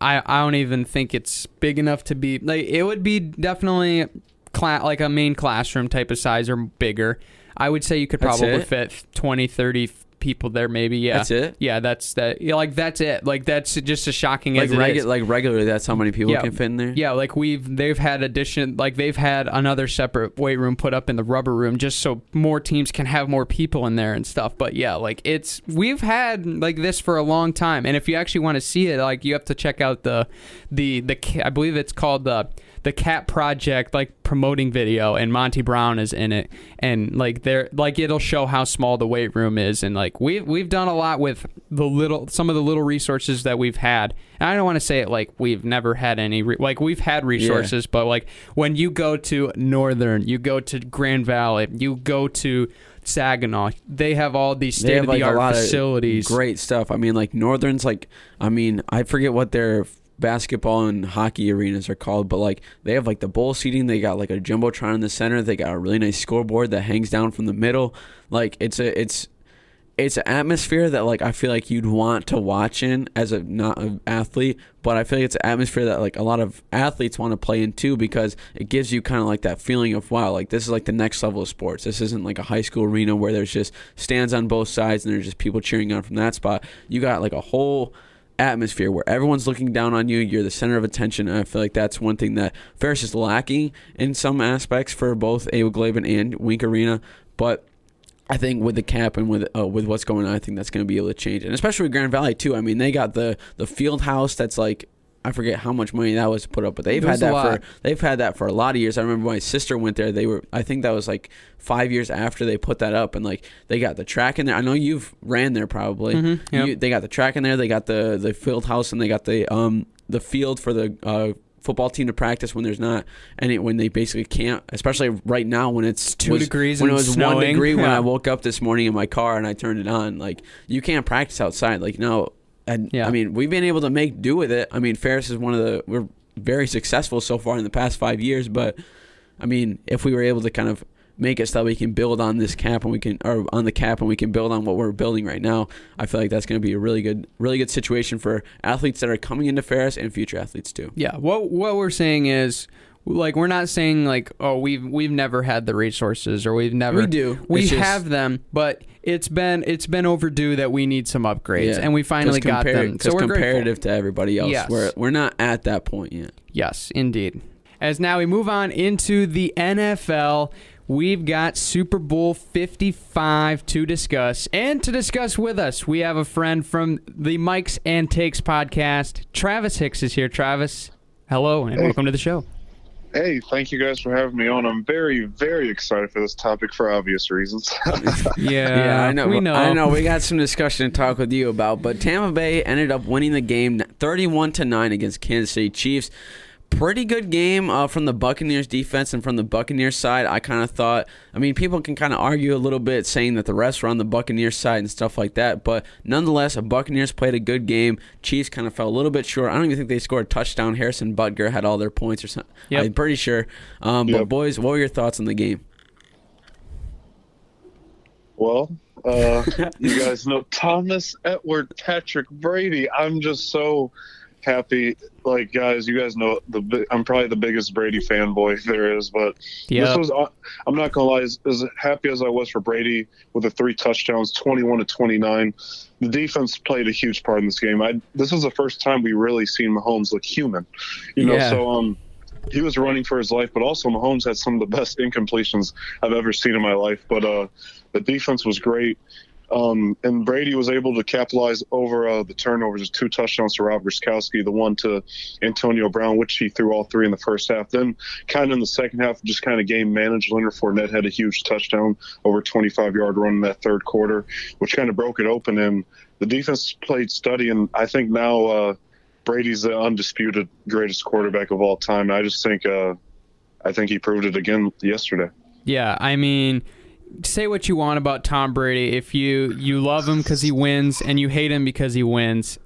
[SPEAKER 3] I I don't even think it's big enough to be like it would be definitely cla- like a main classroom type of size or bigger. I would say you could
[SPEAKER 2] That's
[SPEAKER 3] probably
[SPEAKER 2] it?
[SPEAKER 3] fit 20, 30 people there maybe. Yeah.
[SPEAKER 2] that's it.
[SPEAKER 3] Yeah, that's that. Yeah, like that's it. Like that's just as shocking
[SPEAKER 2] Like
[SPEAKER 3] as it
[SPEAKER 2] regu-
[SPEAKER 3] is.
[SPEAKER 2] like regularly, that's how many people
[SPEAKER 3] Yeah.
[SPEAKER 2] can fit in there.
[SPEAKER 3] Yeah, like we've they've had addition like they've had another separate weight room put up in the rubber room just so more teams can have more people in there and stuff. But yeah, like it's we've had like this for a long time. And if you actually want to see it, like you have to check out the the the I believe it's called the the CAP Project like promoting video and Monty Brown is in it. And like they're like it'll show how small the weight room is. And like we've we've done a lot with the little some of the little resources that we've had. And I don't want to say it like we've never had any re- like we've had resources but like when you go to Northern you go to Grand Valley you go to Saginaw they have all these state of
[SPEAKER 2] like
[SPEAKER 3] the art
[SPEAKER 2] of
[SPEAKER 3] facilities.
[SPEAKER 2] great stuff. I mean, like Northern's like, I mean, I forget what their basketball and hockey arenas are called, but like they have like the bowl seating. They got like a jumbotron in the center. They got a really nice scoreboard that hangs down from the middle. Like it's a it's it's an atmosphere that like I feel like you'd want to watch in as a not an athlete, but I feel like it's an atmosphere that like a lot of athletes want to play in too because it gives you kind of like that feeling of wow, like this is like the next level of sports. This isn't like a high school arena where there's just stands on both sides and there's just people cheering on from that spot. You got like a whole atmosphere where everyone's looking down on you. You're the center of attention. I feel like that's one thing that Ferris is lacking in some aspects for both Abel and Wink Arena, but I think with the cap and with uh, with what's going on, I think that's going to be able to change, and especially with Grand Valley too. I mean, they got the the field house that's like I forget how much money that was to put up, but they've had that for they've had that for a lot of years. I remember my sister went there. They were I think that was like five years after they put that up, and like they got the track in there. I know you've ran there probably.
[SPEAKER 3] Mhm, yep.
[SPEAKER 2] You, they got the track in there. They got the the field house, and they got the um the field for the uh, football team to practice when there's not any when they basically can't. Especially right now when it's
[SPEAKER 3] Two
[SPEAKER 2] was-
[SPEAKER 3] degrees
[SPEAKER 2] when it was one
[SPEAKER 3] snowing.
[SPEAKER 2] degree when I woke up this morning in my car and I turned it on. Like you can't practice outside. Like no, and
[SPEAKER 3] Yeah.
[SPEAKER 2] I mean we've been able to make do with it. I mean Ferris is one of the we're very successful so far in the past five years, but I mean if we were able to kind of make it so that we can build on this cap and we can or on the cap and we can build on what we're building right now i feel like that's going to be a really good really good situation for athletes that are coming into ferris and future athletes too
[SPEAKER 3] Yeah, what what we're saying is like we're not saying like oh we've we've never had the resources or we've never
[SPEAKER 2] We do.
[SPEAKER 3] we
[SPEAKER 2] It's just-
[SPEAKER 3] have them but it's been it's been overdue that we need some upgrades
[SPEAKER 2] Yeah.
[SPEAKER 3] and we finally
[SPEAKER 2] 'Cause
[SPEAKER 3] got them so
[SPEAKER 2] 'cause
[SPEAKER 3] we're grateful.
[SPEAKER 2] comparative to everybody else
[SPEAKER 3] Yes.
[SPEAKER 2] we're, we're not at that point yet
[SPEAKER 3] Yes, indeed. As now we move on into the NFL, we've got Super Bowl 55 to discuss. And to discuss with us, we have a friend from the Mics and Takes podcast. Travis Hicks is here. Travis, hello and
[SPEAKER 4] Hey.
[SPEAKER 3] welcome to the show.
[SPEAKER 4] Hey, thank you guys for having me on. I'm very, very excited for this topic for obvious reasons.
[SPEAKER 3] Yeah,
[SPEAKER 2] yeah, I know.
[SPEAKER 3] We know.
[SPEAKER 2] I know. We got some discussion to talk with you about, but Tampa Bay ended up winning the game, thirty-one to nine against Kansas City Chiefs. Pretty good game uh, from the Buccaneers defense and from the Buccaneers side. I kind of thought. I mean, people can kind of argue a little bit, saying that the refs were on the Buccaneers side and stuff like that. But nonetheless, the Buccaneers played a good game. Chiefs kind of fell a little bit short. I don't even think they scored a touchdown. Harrison Butker had all their points or something.
[SPEAKER 3] Yep.
[SPEAKER 2] I'm pretty sure. Um, But
[SPEAKER 4] Yep.
[SPEAKER 2] boys, what were your thoughts on the game?
[SPEAKER 4] well, uh, you guys know Thomas Edward Patrick Brady. I'm just so happy. Like, guys, you guys know the I'm probably the biggest Brady fanboy there is, but
[SPEAKER 3] Yeah.
[SPEAKER 4] this was. I'm not gonna lie. As, as happy as I was for Brady with the three touchdowns, 21 to 29, the defense played a huge part in this game. I this was the first time we really seen Mahomes look human. You know,
[SPEAKER 2] Yeah.
[SPEAKER 4] so um. He was running for his life, but also Mahomes had some of the best incompletions I've ever seen in my life. But uh, the defense was great. Um, and Brady was able to capitalize over uh, the turnovers, two touchdowns to Rob Gronkowski, the one to Antonio Brown, which he threw all three in the first half. Then, kind of in the second half, just kind of game managed. Leonard Fournette had a huge touchdown, over 25 yard run in that third quarter, which kind of broke it open. And the defense played steady. And I think now uh, Brady's the undisputed greatest quarterback of all time. I just think, uh, I think he proved it again yesterday.
[SPEAKER 3] Yeah, I mean, say what you want about Tom Brady. If you you love him because he wins and you hate him because he wins,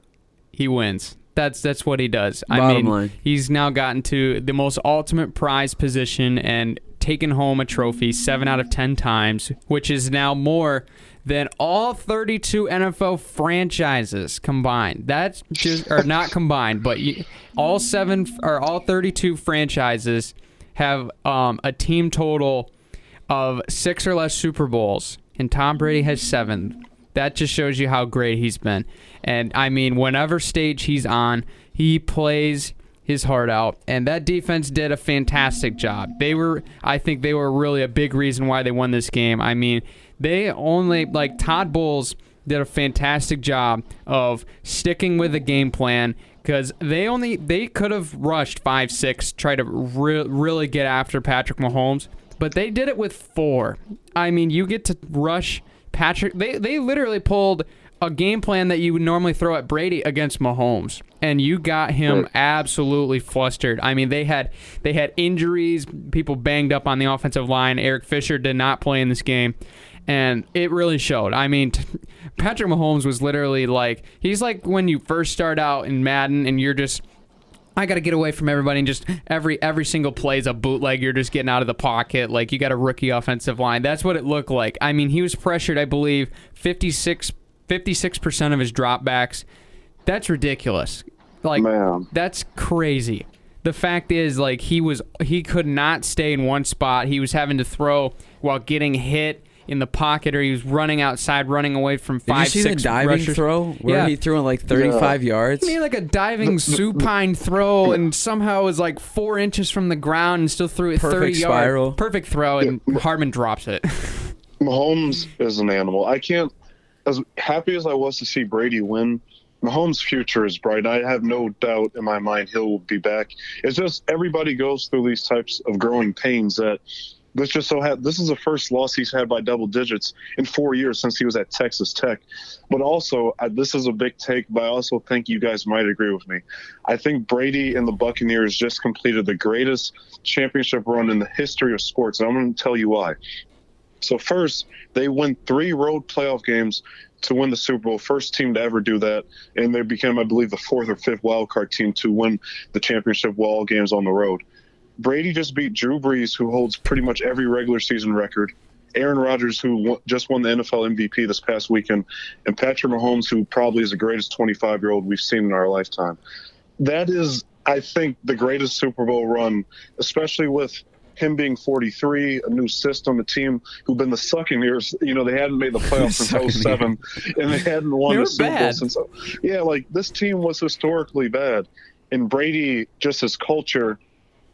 [SPEAKER 3] he wins. That's that's what he does. I mean,
[SPEAKER 2] line.
[SPEAKER 3] he's now gotten to the most ultimate prize position and taken home a trophy seven out of ten times, which is now more than all 32 NFL franchises combined. That's just or not combined, but you, all seven or all 32 franchises have um, a team total of six or less Super Bowls, and Tom Brady has seven. That just shows you how great he's been. And I mean, whenever stage he's on, he plays his heart out. And that defense did a fantastic job. They were, I think, they were really a big reason why they won this game. I mean, they only like Todd Bowles did a fantastic job of sticking with the game plan because they only they could have rushed five six try to re- really get after Patrick Mahomes but they did it with four. I mean you get to rush Patrick they they literally pulled a game plan that you would normally throw at Brady against Mahomes and you got him absolutely flustered. I mean they had they had injuries people banged up on the offensive line. Eric Fisher did not play in this game and it really showed. I mean, t- Patrick Mahomes was literally like he's like when you first start out in Madden and you're just I got to get away from everybody and just every every single play is a bootleg. You're just getting out of the pocket. Like you got a rookie offensive line. That's what it looked like. I mean, he was pressured, I believe, 56 percent of his dropbacks. That's ridiculous. Like
[SPEAKER 4] Man.
[SPEAKER 3] that's crazy. The fact is, like he was, he could not stay in one spot. He was having to throw while getting hit in the pocket, or he was running outside, running away from
[SPEAKER 2] Did
[SPEAKER 3] five,
[SPEAKER 2] you see
[SPEAKER 3] six
[SPEAKER 2] the diving
[SPEAKER 3] rushers.
[SPEAKER 2] throw where
[SPEAKER 3] Yeah.
[SPEAKER 2] he threw it like 35 yards?
[SPEAKER 3] He made like a diving supine throw and somehow was like four inches from the ground and still threw it
[SPEAKER 2] Perfect
[SPEAKER 3] 30
[SPEAKER 2] spiral.
[SPEAKER 3] yards. Perfect throw, and Hardman drops it.
[SPEAKER 4] Mahomes is an animal. I can't, as happy as I was to see Brady win, Mahomes' future is bright. I have no doubt in my mind he'll be back. It's just everybody goes through these types of growing pains that this just so this is the first loss he's had by double digits in four years since he was at Texas Tech. But also, I, this is a big take, but I also think you guys might agree with me. I think Brady and the Buccaneers just completed the greatest championship run in the history of sports, and I'm going to tell you why. So first, they win three road playoff games to win the Super Bowl. First team to ever do that, and they became, I believe, the fourth or fifth wild card team to win the championship wall games on the road. Brady just beat Drew Brees, who holds pretty much every regular season record. Aaron Rodgers, who won, just won the NFL MVP this past weekend, and Patrick Mahomes, who probably is the greatest 25 year old we've seen in our lifetime. That is, I think, the greatest Super Bowl run, especially with him being 43, a new system, a team who've been the sucking years. You know, they hadn't made the playoffs since 07, and they hadn't won
[SPEAKER 3] They
[SPEAKER 4] the Super Bowl since. Oh, yeah, like this team was historically bad, and Brady, just his culture.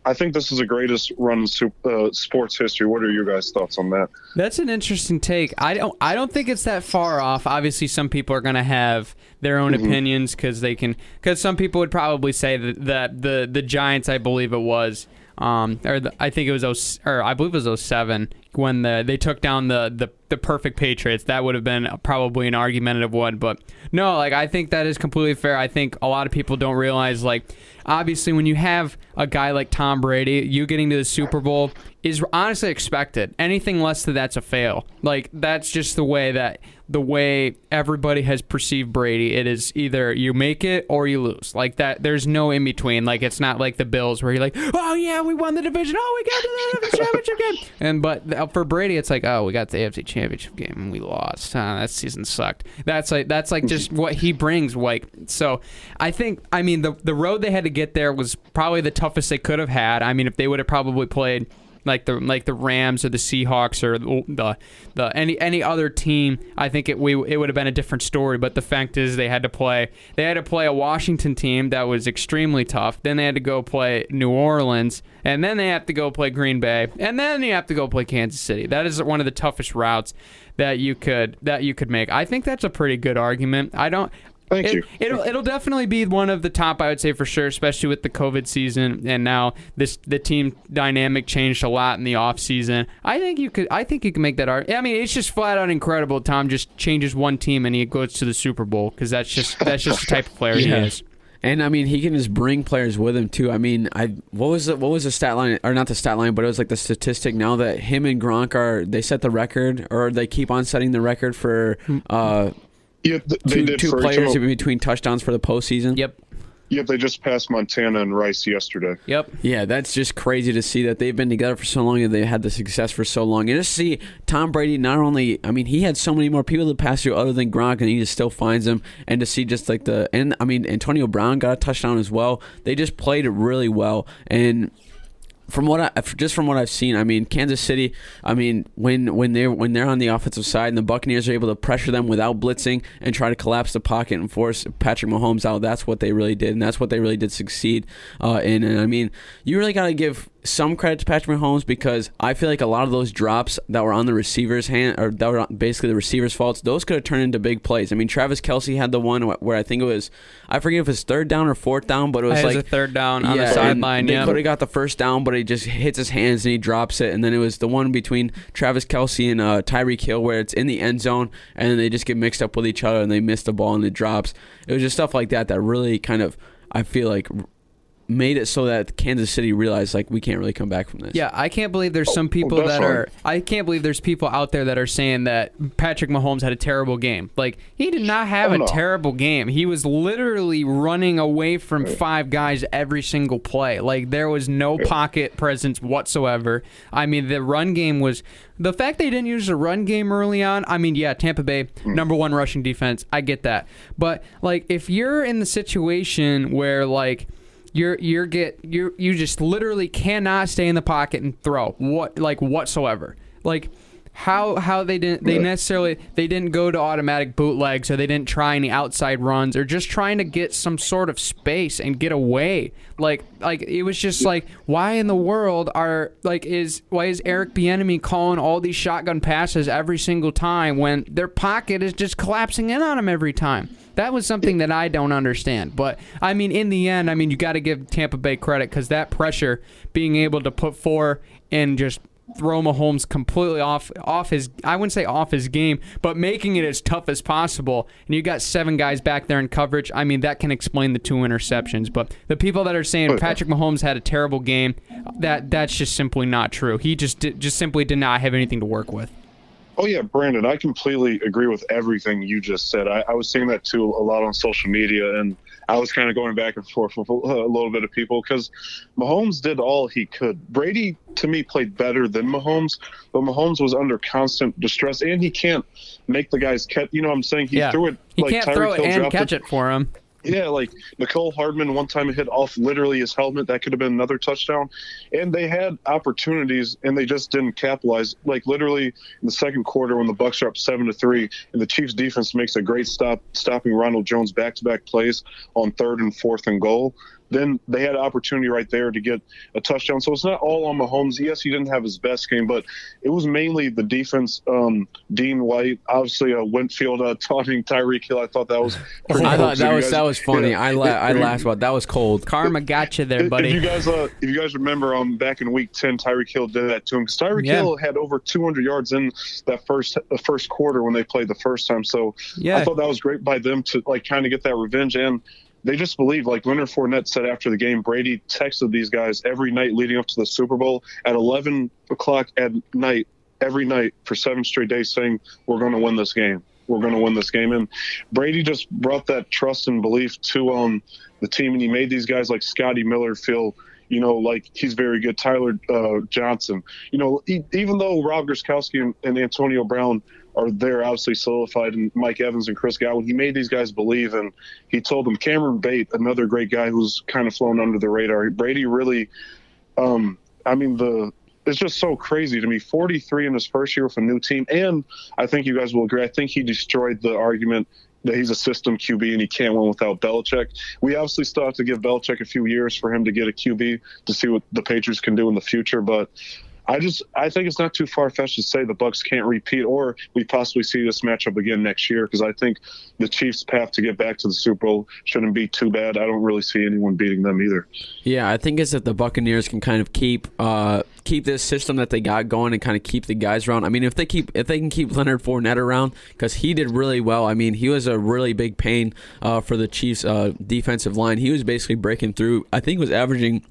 [SPEAKER 4] I think this is the greatest run in sup- uh, sports history. What are your guys' thoughts on that?
[SPEAKER 3] That's an interesting take. I don't. I don't think it's that far off. Obviously, some people are going to have their own opinions because they can. Because some people would probably say that, that the the Giants, I believe it was, um, or the, I think it was 0, or I believe it was 07 when the they took down the the the perfect Patriots. That would have been probably an argumentative one, but no, like I think that is completely fair. I think a lot of people don't realize like obviously when you have a guy like Tom Brady, you getting to the Super Bowl is honestly expected. Anything less than that's a fail. Like that's just the way that the way everybody has perceived Brady. It is either you make it or you lose. Like that there's no in between. Like it's not like the Bills where you're like, "Oh yeah, we won the division. Oh, we got to the AFC championship game." And but for Brady it's like, "Oh, we got the AFC championship game and we lost. That season sucked." That's like that's like just what he brings like so I think I mean the the road they had to get there was probably the toughest they could have had. I mean, if they would have probably played like the like the Rams or the Seahawks or the the any any other team, I think it we it would have been a different story. But the fact is, they had to play they had to play a Washington team that was extremely tough. Then they had to go play New Orleans, and then they have to go play Green Bay, and then you have to go play Kansas City. That is one of the toughest routes that you could that you could make. I think that's a pretty good argument. I don't.
[SPEAKER 4] Thank
[SPEAKER 3] It,
[SPEAKER 4] you.
[SPEAKER 3] It'll it'll definitely be one of the top, I would say for sure, especially with the COVID season and now this the team dynamic changed a lot in the off season. I think you could I think you can make that argument. I mean, it's just flat out incredible. Tom just changes one team and he goes to the Super Bowl because that's just that's just the type of player he is.
[SPEAKER 2] And I mean, he can just bring players with him too. I mean, I what was the what was the stat line or not the stat line, but it was like the statistic. Now that him and Gronk are they set the record or they keep on setting the record for uh,
[SPEAKER 4] Yeah, th- they
[SPEAKER 2] two
[SPEAKER 4] did
[SPEAKER 2] two
[SPEAKER 4] for
[SPEAKER 2] players in between touchdowns for the postseason.
[SPEAKER 3] Yep.
[SPEAKER 4] Yep, they just passed Montana and Rice yesterday.
[SPEAKER 3] Yep.
[SPEAKER 2] Yeah, that's just crazy to see that they've been together for so long and they've had the success for so long. And just see Tom Brady not only, I mean, he had so many more people to pass through other than Gronk, and he just still finds them. And to see just like the, and I mean, Antonio Brown got a touchdown as well. They just played it really well. And from what I just from what I've seen, I mean Kansas City. I mean when when they when they're on the offensive side and the Buccaneers are able to pressure them without blitzing and try to collapse the pocket and force Patrick Mahomes out. That's what they really did, and that's what they really did succeed uh, in. And I mean, you really got to give some credit to Patrick Mahomes because I feel like a lot of those drops that were on the receiver's hand or that were basically the receiver's faults, those could have turned into big plays. I mean, Travis Kelce had the one where I think it was I forget if it was third down or fourth down, but it was
[SPEAKER 3] It
[SPEAKER 2] like
[SPEAKER 3] a third down on the sideline.
[SPEAKER 2] They
[SPEAKER 3] Yeah.
[SPEAKER 2] could have got the first down, but he just hits his hands and he drops it. And then it was the one between Travis Kelce and uh, Tyreek Hill where it's in the end zone, and then they just get mixed up with each other and they miss the ball and it drops. It was just stuff like that that really kind of I feel like made it so that Kansas City realized like we can't really come back from this.
[SPEAKER 3] Yeah, I can't believe there's some oh, oh, people
[SPEAKER 4] that's
[SPEAKER 3] that
[SPEAKER 4] fine.
[SPEAKER 3] are. I can't believe there's people out there that are saying that Patrick Mahomes had a terrible game. Like he did not have
[SPEAKER 4] Oh,
[SPEAKER 3] a
[SPEAKER 4] no.
[SPEAKER 3] terrible game. He was literally running away from five guys every single play. Like there was no pocket presence whatsoever. I mean, the run game was the fact they didn't use the run game early on. I mean, yeah, Tampa Bay hmm. number one rushing defense. I get that, but like if you're in the situation where like you're you're get you you just literally cannot stay in the pocket and throw. What like whatsoever. Like how how they didn't they necessarily they didn't go to automatic bootlegs or they didn't try any outside runs or just trying to get some sort of space and get away. Like like it was just like why in the world are like is why is Eric Bieniemy calling all these shotgun passes every single time when their pocket is just collapsing in on them every time that was something that I don't understand. But I mean, in the end, I mean, you got to give Tampa Bay credit because that pressure, being able to put four and just throw Mahomes completely off off his I wouldn't say off his game, but making it as tough as possible. And you got seven guys back there in coverage. I mean, that can explain the two interceptions. But the people that are saying oh, Patrick Mahomes had a terrible game, that that's just simply not true. He just did, just simply did not have anything to work with.
[SPEAKER 4] Oh yeah, Brandon, I completely agree with everything you just said. I, I was seeing that too a lot on social media, and I was kind of going back and forth with a little bit of people because Mahomes did all he could. Brady, to me, played better than Mahomes, but Mahomes was under constant distress, and he can't make the guys catch. You know, what I'm saying he
[SPEAKER 3] yeah,
[SPEAKER 4] threw it.
[SPEAKER 3] he
[SPEAKER 4] like
[SPEAKER 3] can't
[SPEAKER 4] Tyreek
[SPEAKER 3] throw it
[SPEAKER 4] Hill
[SPEAKER 3] and catch it for him.
[SPEAKER 4] Yeah, like Mecole Hardman one time hit off literally his helmet. That could have been another touchdown. And they had opportunities and they just didn't capitalize. Like literally in the second quarter when the Bucks are up seven to three and the Chiefs defense makes a great stop stopping Ronald Jones back to back plays on third and fourth and goal. Then they had an opportunity right there to get a touchdown. So it's not all on Mahomes. Yes, he didn't have his best game, but it was mainly the defense. Um, Dean White, obviously, uh, Winfield uh, taunting Tyreek Hill. I thought that was
[SPEAKER 2] I thought that was
[SPEAKER 4] guys-
[SPEAKER 2] that was funny.
[SPEAKER 4] yeah.
[SPEAKER 2] I la- I
[SPEAKER 4] If-
[SPEAKER 2] laughed about that was cold.
[SPEAKER 3] Karma got you there, buddy.
[SPEAKER 4] If you guys, uh, if you guys remember, um, back in Week Ten, Tyreek Hill did that to him because Tyreek
[SPEAKER 3] Yeah.
[SPEAKER 4] Hill had over 200 yards in that first the first quarter when they played the first time. So
[SPEAKER 3] Yeah.
[SPEAKER 4] I thought that was great by them to like kind of get that revenge and. They just believe, like Leonard Fournette said after the game, Brady texted these guys every night leading up to the Super Bowl at 11 o'clock at night, every night for seven straight days, saying, We're going to win this game. We're going to win this game. And Brady just brought that trust and belief to um, the team, and he made these guys like Scotty Miller feel, you know, like he's very good. Tyler uh, Johnson, you know, e- even though Rob Gronkowski and, and Antonio Brown are there obviously solidified, and Mike Evans and Chris Godwin, he made these guys believe, and he told them Cameron Brate, another great guy who's kind of flown under the radar. Brady really, um, I mean the. It's just so crazy to me. 43 in his first year with a new team, and I think you guys will agree. I think he destroyed the argument that he's a system QB and he can't win without Belichick. We obviously still have to give Belichick a few years for him to get a QB to see what the Patriots can do in the future. But I just I think it's not too far fetched to say the Bucks can't repeat, or we possibly see this matchup again next year because I think the Chiefs' path to get back to the Super Bowl shouldn't be too bad. I don't really see anyone beating them either.
[SPEAKER 2] Yeah, I think it's that the Buccaneers can kind of keep uh, keep this system that they got going and kind of keep the guys around. I mean, if they keep if they can keep Leonard Fournette around because he did really well. I mean, he was a really big pain uh, for the Chiefs' uh, defensive line. He was basically breaking through. I think was averaging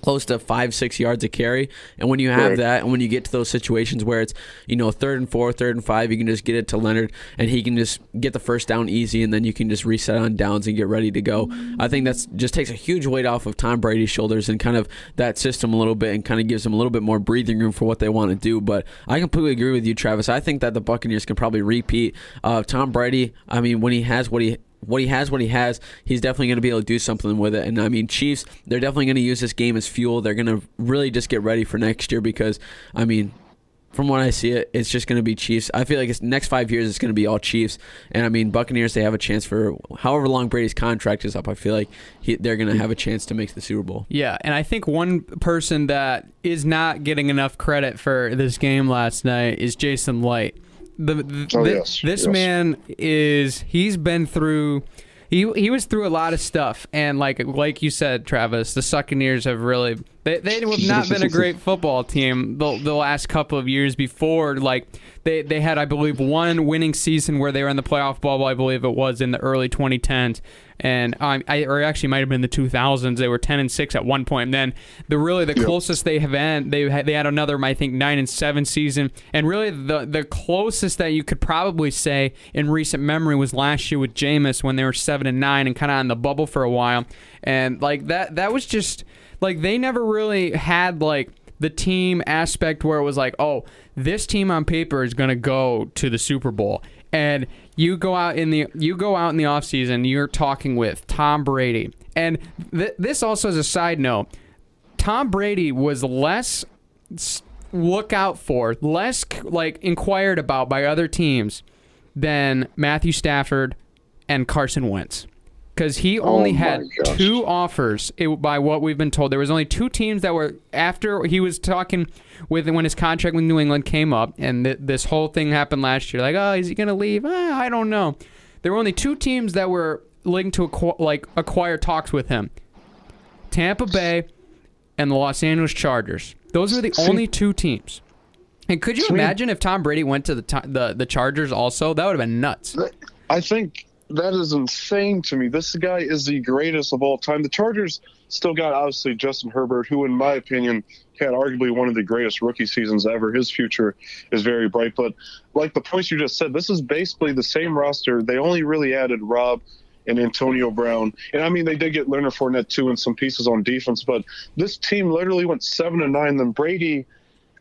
[SPEAKER 2] close to five six yards a carry. And when you have
[SPEAKER 4] Right.
[SPEAKER 2] that and when you get to those situations where it's you know third and four third and five you can just get it to leonard and he can just get the first down easy and then you can just reset on downs and get ready to go. I think that's just takes a huge weight off of tom brady's shoulders and kind of that system a little bit and kind of gives them a little bit more breathing room for what they want to do. But i completely agree with you travis. I think that the buccaneers can probably repeat uh, tom brady i mean when he has what he what he has, what he has, he's definitely going to be able to do something with it. And I mean, Chiefs, they're definitely going to use this game as fuel. They're going to really just get ready for next year because, I mean, from what I see it, it's just going to be Chiefs. I feel like it's next five years, it's going to be all Chiefs. And I mean, Buccaneers, they have a chance for however long Brady's contract is up. I feel like he, they're going to have a chance to make the Super Bowl.
[SPEAKER 3] Yeah, and I think one person that is not getting enough credit for this game last night is Jason Licht. The, the-
[SPEAKER 4] Oh, yes,
[SPEAKER 3] this
[SPEAKER 4] yes.
[SPEAKER 3] man is he's been through he he was through a lot of stuff and like like you said Travis the Buccaneers have really They they have not been a great football team the, the last couple of years before. Like they they had, I believe, one winning season where they were in the playoff bubble. I believe it was in the early 2010s, and um, I or actually might have been the 2000s. They were 10 and six at one point, and then the really the
[SPEAKER 4] Yep.
[SPEAKER 3] closest they have been, they had, they had another, I think, nine and seven season, and really the the closest that you could probably say in recent memory was last year with Jameis when they were seven and nine and kind of on the bubble for a while, and like that that was just like they never really had like the team aspect where it was like, oh, this team on paper is going to go to the Super Bowl. And you go out in the you go out in the offseason, you're talking with Tom Brady. And th- this also is a side note, Tom Brady was less look out for, less like inquired about by other teams than Matthew Stafford and Carson Wentz. Because he only
[SPEAKER 4] Oh
[SPEAKER 3] had
[SPEAKER 4] gosh.
[SPEAKER 3] two offers, it, by what we've been told. There was only two teams that were after he was talking with when his contract with New England came up, and th- this whole thing happened last year. Like, oh, is he going to leave? Ah, I don't know. There were only two teams that were linked to acqu- like acquire talks with him: Tampa Bay and the Los Angeles Chargers. Those were the
[SPEAKER 4] See-
[SPEAKER 3] only two teams. And could you
[SPEAKER 4] See-
[SPEAKER 3] imagine if Tom Brady went to the the the Chargers also? That would have been nuts.
[SPEAKER 4] I think that is insane to me. This guy is the greatest of all time. The Chargers still got obviously Justin Herbert, who, in my opinion, had arguably one of the greatest rookie seasons ever. His future is very bright. But like the points you just said, this is basically the same roster. They only really added Rob and Antonio Brown. And I mean, they did get Leonard Fournette too and some pieces on defense. But this team literally went seven and nine. Then Brady,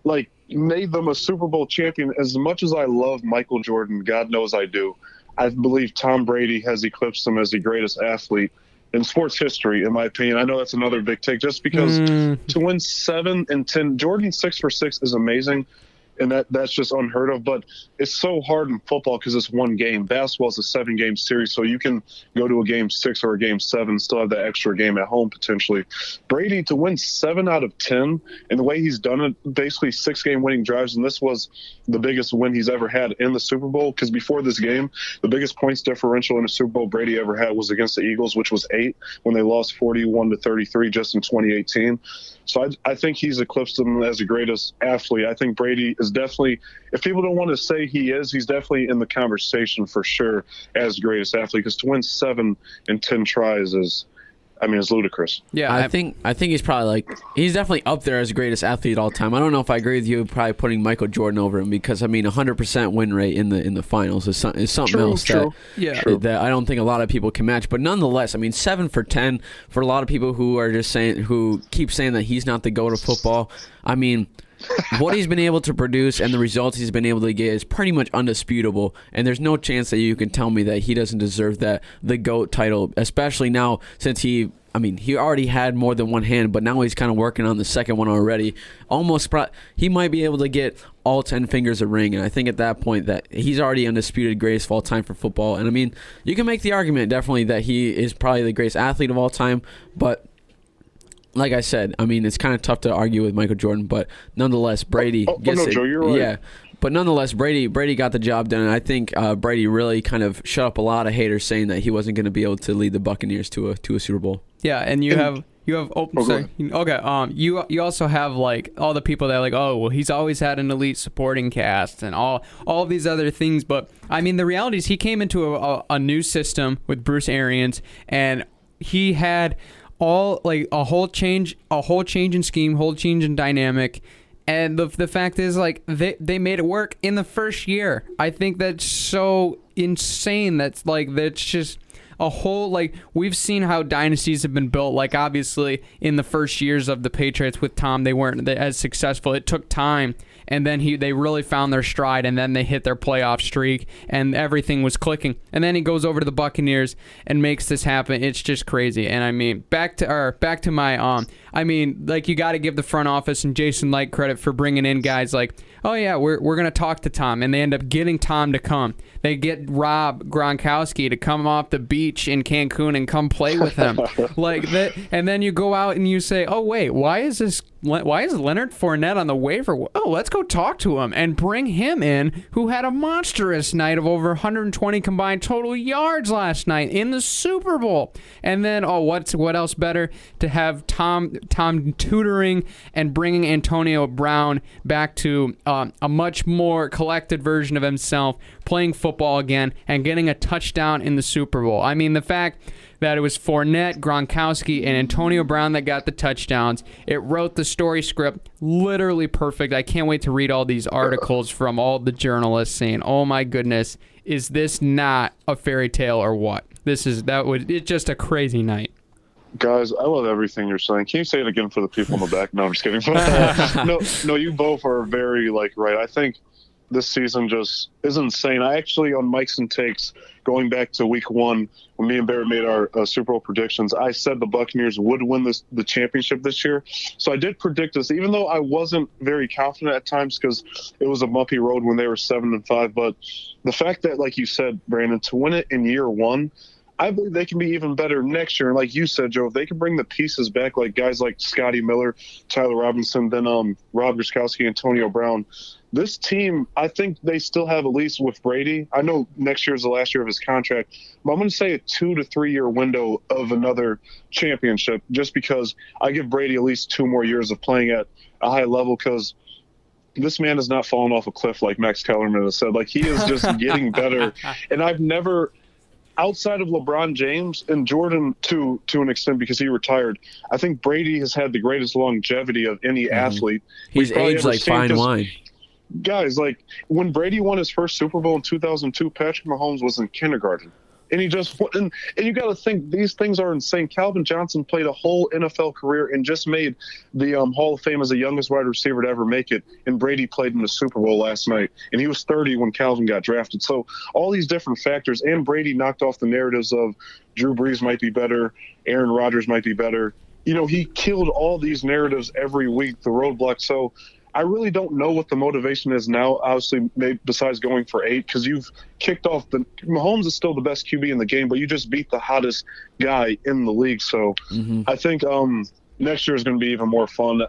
[SPEAKER 4] like, made them a Super Bowl champion. As much as I love Michael Jordan, God knows I do. I believe Tom Brady has eclipsed him as the greatest athlete in sports history, in my opinion. I know that's another big take, just because hmm. to win seven and ten, Jordan six for six is amazing, and that that's just unheard of. But it's so hard in football because it's one game. Basketball is a seven game series, so you can go to a game six or a game seven, still have that extra game at home potentially. Brady to win seven out of ten, and the way he's done it, basically six game winning drives, and this was the biggest win he's ever had in the Super Bowl. Because before this game, the biggest points differential in a Super Bowl Brady ever had was against the Eagles, which was eight when they lost 41 to 33 just in 2018. So I, I think he's eclipsed him as the greatest athlete. I think Brady is definitely, if people don't want to say he is, he's definitely in the conversation for sure as the greatest athlete. Because to win seven and 10 tries is, I mean, it's ludicrous.
[SPEAKER 3] Yeah,
[SPEAKER 2] I think I think he's probably like he's definitely up there as the greatest athlete all time. I don't know if I agree with you probably putting Michael Jordan over him because I mean 100% win rate in the in the finals is, some, is something
[SPEAKER 4] True,
[SPEAKER 2] else
[SPEAKER 4] true.
[SPEAKER 3] Yeah.
[SPEAKER 2] that that I don't think a lot of people can match. But nonetheless, I mean 7 for 10 for a lot of people who are just saying who keep saying that he's not the go to football. I mean what he's been able to produce and the results he's been able to get is pretty much undisputable. And there's no chance that you can tell me that he doesn't deserve that the GOAT title, especially now since he. I mean, he already had more than one hand, but now he's kind of working on the second one already. Almost, pro- he might be able to get all ten fingers a ring, and I think at that point that he's already undisputed greatest of all time for football. And I mean, you can make the argument definitely that he is probably the greatest athlete of all time, but like I said, I mean, it's kind of tough to argue with Michael Jordan, but nonetheless, Brady
[SPEAKER 4] Oh, oh,
[SPEAKER 2] gets
[SPEAKER 4] no,
[SPEAKER 2] it.
[SPEAKER 4] Joe, you're right.
[SPEAKER 2] Yeah, but nonetheless, Brady Brady got the job done, and I think uh, Brady really kind of shut up a lot of haters saying that he wasn't going to be able to lead the Buccaneers to a to a Super Bowl.
[SPEAKER 3] Yeah, and you
[SPEAKER 4] And-
[SPEAKER 3] have you have oh,
[SPEAKER 4] Oh,
[SPEAKER 3] sorry. okay. Um, you you also have like all the people that are like, oh, well, he's always had an elite supporting cast and all all these other things. But I mean, the reality is he came into a, a, a new system with Bruce Arians, and he had all like a whole change, a whole change in scheme, whole change in dynamic. And the the fact is, like they they made it work in the first year. I think that's so insane. That's like that's just a whole like we've seen how dynasties have been built like obviously in the first years of the Patriots with Tom they weren't as successful it took time and then he they really found their stride and then they hit their playoff streak and everything was clicking. And then he goes over to the Buccaneers and makes this happen. It's just crazy. And I mean back to our back to my um I mean like you got to give the front office and Jason Licht credit for bringing in guys like oh yeah we're, we're gonna talk to Tom. And they end up getting Tom to come. They get Rob Gronkowski to come off the beach in Cancun and come play with them. Like that and then you go out and you say oh wait why is this why is Leonard Fournette on the waiver? Oh, let's go talk to him and bring him in, who had a monstrous night of over 120 combined total yards last night in the Super Bowl. And then, oh, what's what else better to have Tom Tom tutoring and bringing Antonio Brown back to um, a much more collected version of himself, playing football again and getting a touchdown in the Super Bowl. I mean, the fact that it was Fournette, Gronkowski, and Antonio Brown that got the touchdowns. It wrote the story script literally perfect. I can't wait to read all these articles from all the journalists saying, "Oh my goodness, is this not a fairy tale or what?" This is that would it's just a crazy night.
[SPEAKER 4] Guys, I love everything you're saying. Can you say it again for the people in the back? No, I'm just kidding. no, no, you both are very like right. I think this season just is insane. I actually on Mics and Takes going back to week one when me and Barrett made our uh, Super Bowl predictions. I said the Buccaneers would win this the championship this year, so I did predict this, even though I wasn't very confident at times because it was a bumpy road when they were seven and five. But the fact that, like you said, Brandon, to win it in year one. I believe they can be even better next year. And like you said, Joe, if they can bring the pieces back, like guys like Scotty Miller, Tyler Robinson, then um, Rob Gronkowski, Antonio Brown, this team, I think they still have at least with Brady. I know next year is the last year of his contract, but I'm going to say a two to three year window of another championship, just because I give Brady at least two more years of playing at a high level because this man has not fallen off a cliff like Max Kellerman has said. Like he is just getting better, and I've never. Outside of LeBron James and Jordan, to to an extent, because he retired, I think Brady has had the greatest longevity of any mm-hmm. athlete.
[SPEAKER 2] He's aged like fine wine
[SPEAKER 4] guys, like when Brady won his first Super Bowl in 2002, Patrick Mahomes was in kindergarten. And he just and, and you got to think these things are insane. Calvin Johnson played a whole NFL career and just made the um, Hall of Fame as the youngest wide receiver to ever make it. And Brady played in the Super Bowl last night, and he was 30 when Calvin got drafted. So all these different factors, and Brady knocked off the narratives of Drew Brees might be better, Aaron Rodgers might be better. You know, he killed all these narratives every week, the roadblock. So I really don't know what the motivation is now. Obviously, maybe besides going for eight, because you've kicked off the Mahomes is still the best QB in the game, but you just beat the hottest guy in the league. So mm-hmm. I think um, next year is going to be even more fun.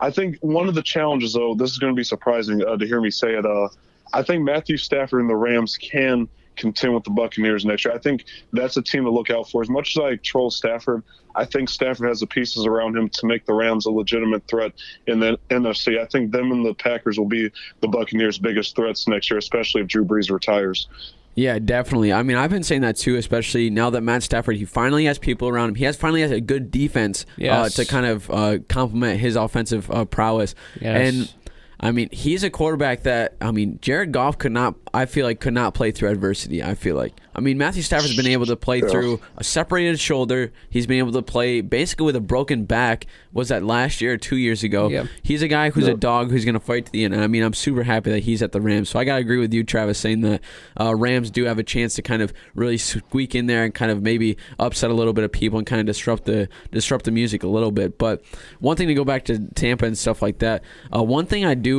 [SPEAKER 4] I think one of the challenges, though, this is going to be surprising uh, to hear me say it. Uh, I think Matthew Stafford and the Rams can contend with the Buccaneers next year. I think that's a team to look out for. As much as I troll Stafford, I think Stafford has the pieces around him to make the Rams a legitimate threat in the NFC. I think them and the Packers will be the Buccaneers' biggest threats next year, especially if Drew Brees retires.
[SPEAKER 2] Yeah, definitely. I mean, I've been saying that too, especially now that Matt Stafford he finally has people around him. He has finally has a good defense uh, yes. uh, to kind of uh, complement his offensive uh, prowess. Yes. And I mean, he's a quarterback that I mean, Jared Goff could not. I feel like could not play through adversity. I feel like. I mean, Matthew Stafford's been able to play through a separated shoulder. He's been able to play basically with a broken back. Was that last year or two years ago? Yep. He's a guy who's yep. a dog who's going to fight to the end. And I mean, I'm super happy that he's at the Rams. So I got to agree with you, Travis, saying that uh, Rams do have a chance to kind of really squeak in there and kind of maybe upset a little bit of people and kind of disrupt the disrupt the music a little bit. But one thing to go back to Tampa and stuff like that. Uh, one thing I do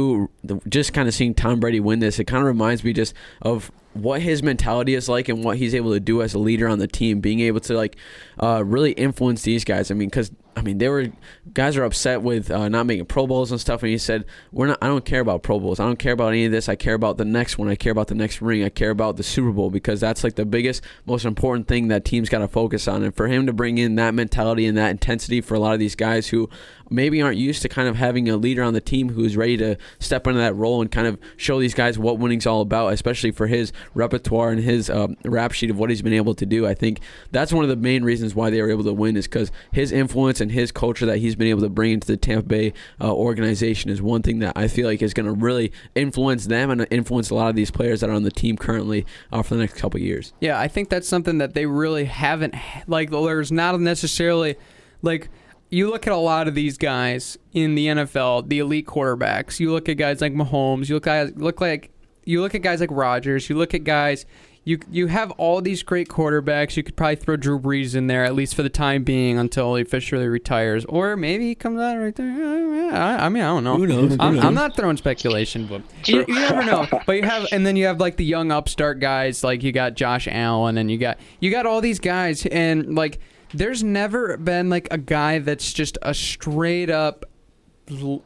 [SPEAKER 2] just kind of seeing Tom Brady win this, it kind of reminds me just of what his mentality is like and what he's able to do as a leader on the team, being able to like uh, really influence these guys. I mean, because I mean, they were guys are upset with uh, not making Pro Bowls and stuff, and he said, "We're not. I don't care about Pro Bowls. I don't care about any of this. I care about the next one. I care about the next ring. I care about the Super Bowl because that's like the biggest, most important thing that teams got to focus on. And for him to bring in that mentality and that intensity for a lot of these guys who maybe aren't used to kind of having a leader on the team who's ready to step into that role and kind of show these guys what winning's all about, especially for his repertoire and his um, rap sheet of what he's been able to do. I think that's one of the main reasons why they were able to win is because his influence and his culture that he's been able to bring into the Tampa Bay uh, organization is one thing that I feel like is going to really influence them and influence a lot of these players that are on the team currently uh, for the next couple years.
[SPEAKER 3] Yeah, I think that's something that they really haven't like. There's not necessarily like you look at a lot of these guys in the NFL, the elite quarterbacks. You look at guys like Mahomes. You look guys look like you look at guys like Rodgers. You look at guys. You you have all these great quarterbacks. You could probably throw Drew Brees in there at least for the time being until he officially retires, or maybe he comes out right there. I, I mean, I don't know.
[SPEAKER 2] Who knows?
[SPEAKER 3] I'm,
[SPEAKER 2] Who knows?
[SPEAKER 3] I'm not throwing speculation, but you, you never know. But you have, and then you have like the young upstart guys, like you got Josh Allen, and you got you got all these guys, and like there's never been like a guy that's just a straight up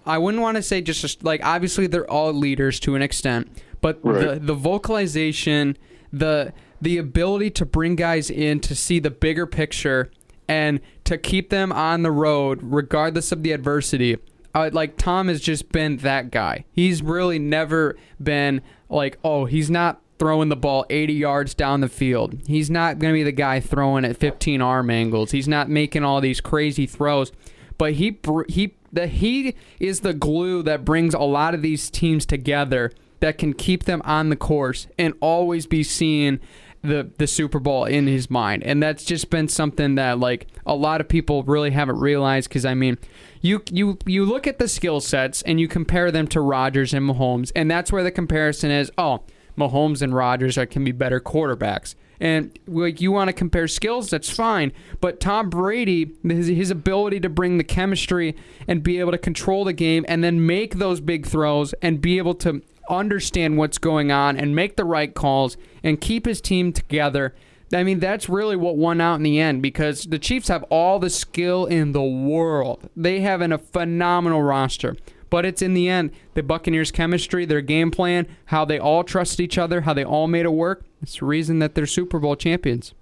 [SPEAKER 3] I wouldn't want to say just like obviously they're all leaders to an extent, but the the vocalization, the the ability to bring guys in to see the bigger picture and to keep them on the road regardless of the adversity. Uh, like Tom has just been that guy. He's really never been like, oh, he's not throwing the ball 80 yards down the field. He's not going to be the guy throwing at 15 arm angles. He's not making all these crazy throws. But he he the he is the glue that brings a lot of these teams together that can keep them on the course and always be seeing the the Super Bowl in his mind. And that's just been something that like a lot of people really haven't realized cuz I mean, you you you look at the skill sets and you compare them to Rodgers and Mahomes and that's where the comparison is, oh, Mahomes and Rodgers are, can be better quarterbacks. And like you want to compare skills, that's fine. But Tom Brady, his, his ability to bring the chemistry and be able to control the game and then make those big throws and be able to understand what's going on and make the right calls and keep his team together. I mean, that's really what won out in the end because the Chiefs have all the skill in the world. They have an, a phenomenal roster. But it's in the end the Buccaneers' chemistry, their game plan, how they all trust each other, how they all made it work. It's the reason that they're Super Bowl champions.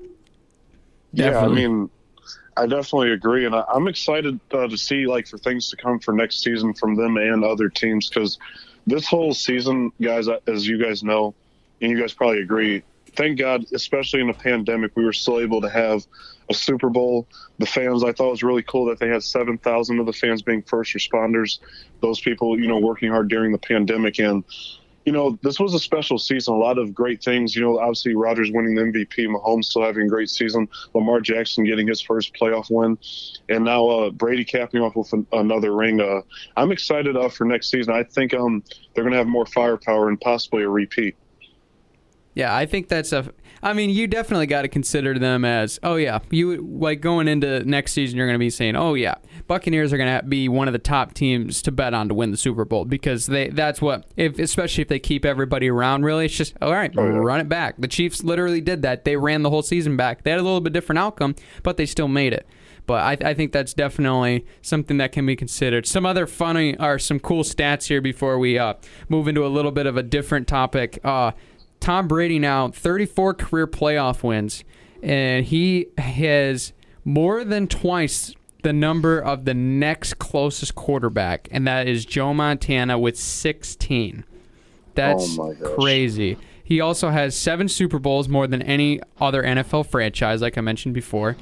[SPEAKER 4] Yeah, I mean, I definitely agree, and I, I'm excited uh, to see like for things to come for next season from them and other teams because this whole season, guys, as you guys know, and you guys probably agree. Thank God, especially in the pandemic, we were still able to have a Super Bowl. The fans, I thought was really cool that they had 7,000 of the fans being first responders. Those people, you know, working hard during the pandemic. And, you know, this was a special season. A lot of great things. You know, obviously Rodgers winning the MVP, Mahomes still having a great season, Lamar Jackson getting his first playoff win, and now uh, Brady capping off with an, another ring. Uh, I'm excited uh, for next season. I think um, they're going to have more firepower and possibly a repeat.
[SPEAKER 3] Yeah, I think that's a. I mean, you definitely got to consider them as. Oh yeah, you like going into next season. You're going to be saying, oh yeah, Buccaneers are going to be one of the top teams to bet on to win the Super Bowl because they. That's what if especially if they keep everybody around. Really, it's just all right.
[SPEAKER 4] Oh, yeah.
[SPEAKER 3] Run it back. The Chiefs literally did that. They ran the whole season back. They had a little bit different outcome, but they still made it. But I, I think that's definitely something that can be considered. Some other funny or some cool stats here before we uh, move into a little bit of a different topic. Uh, Tom Brady now 34 career playoff wins, and he has more than twice the number of the next closest quarterback, and that is Joe Montana with 16. That's
[SPEAKER 4] Oh
[SPEAKER 3] crazy. He also has seven Super Bowls, more than any other NFL franchise, like I mentioned before.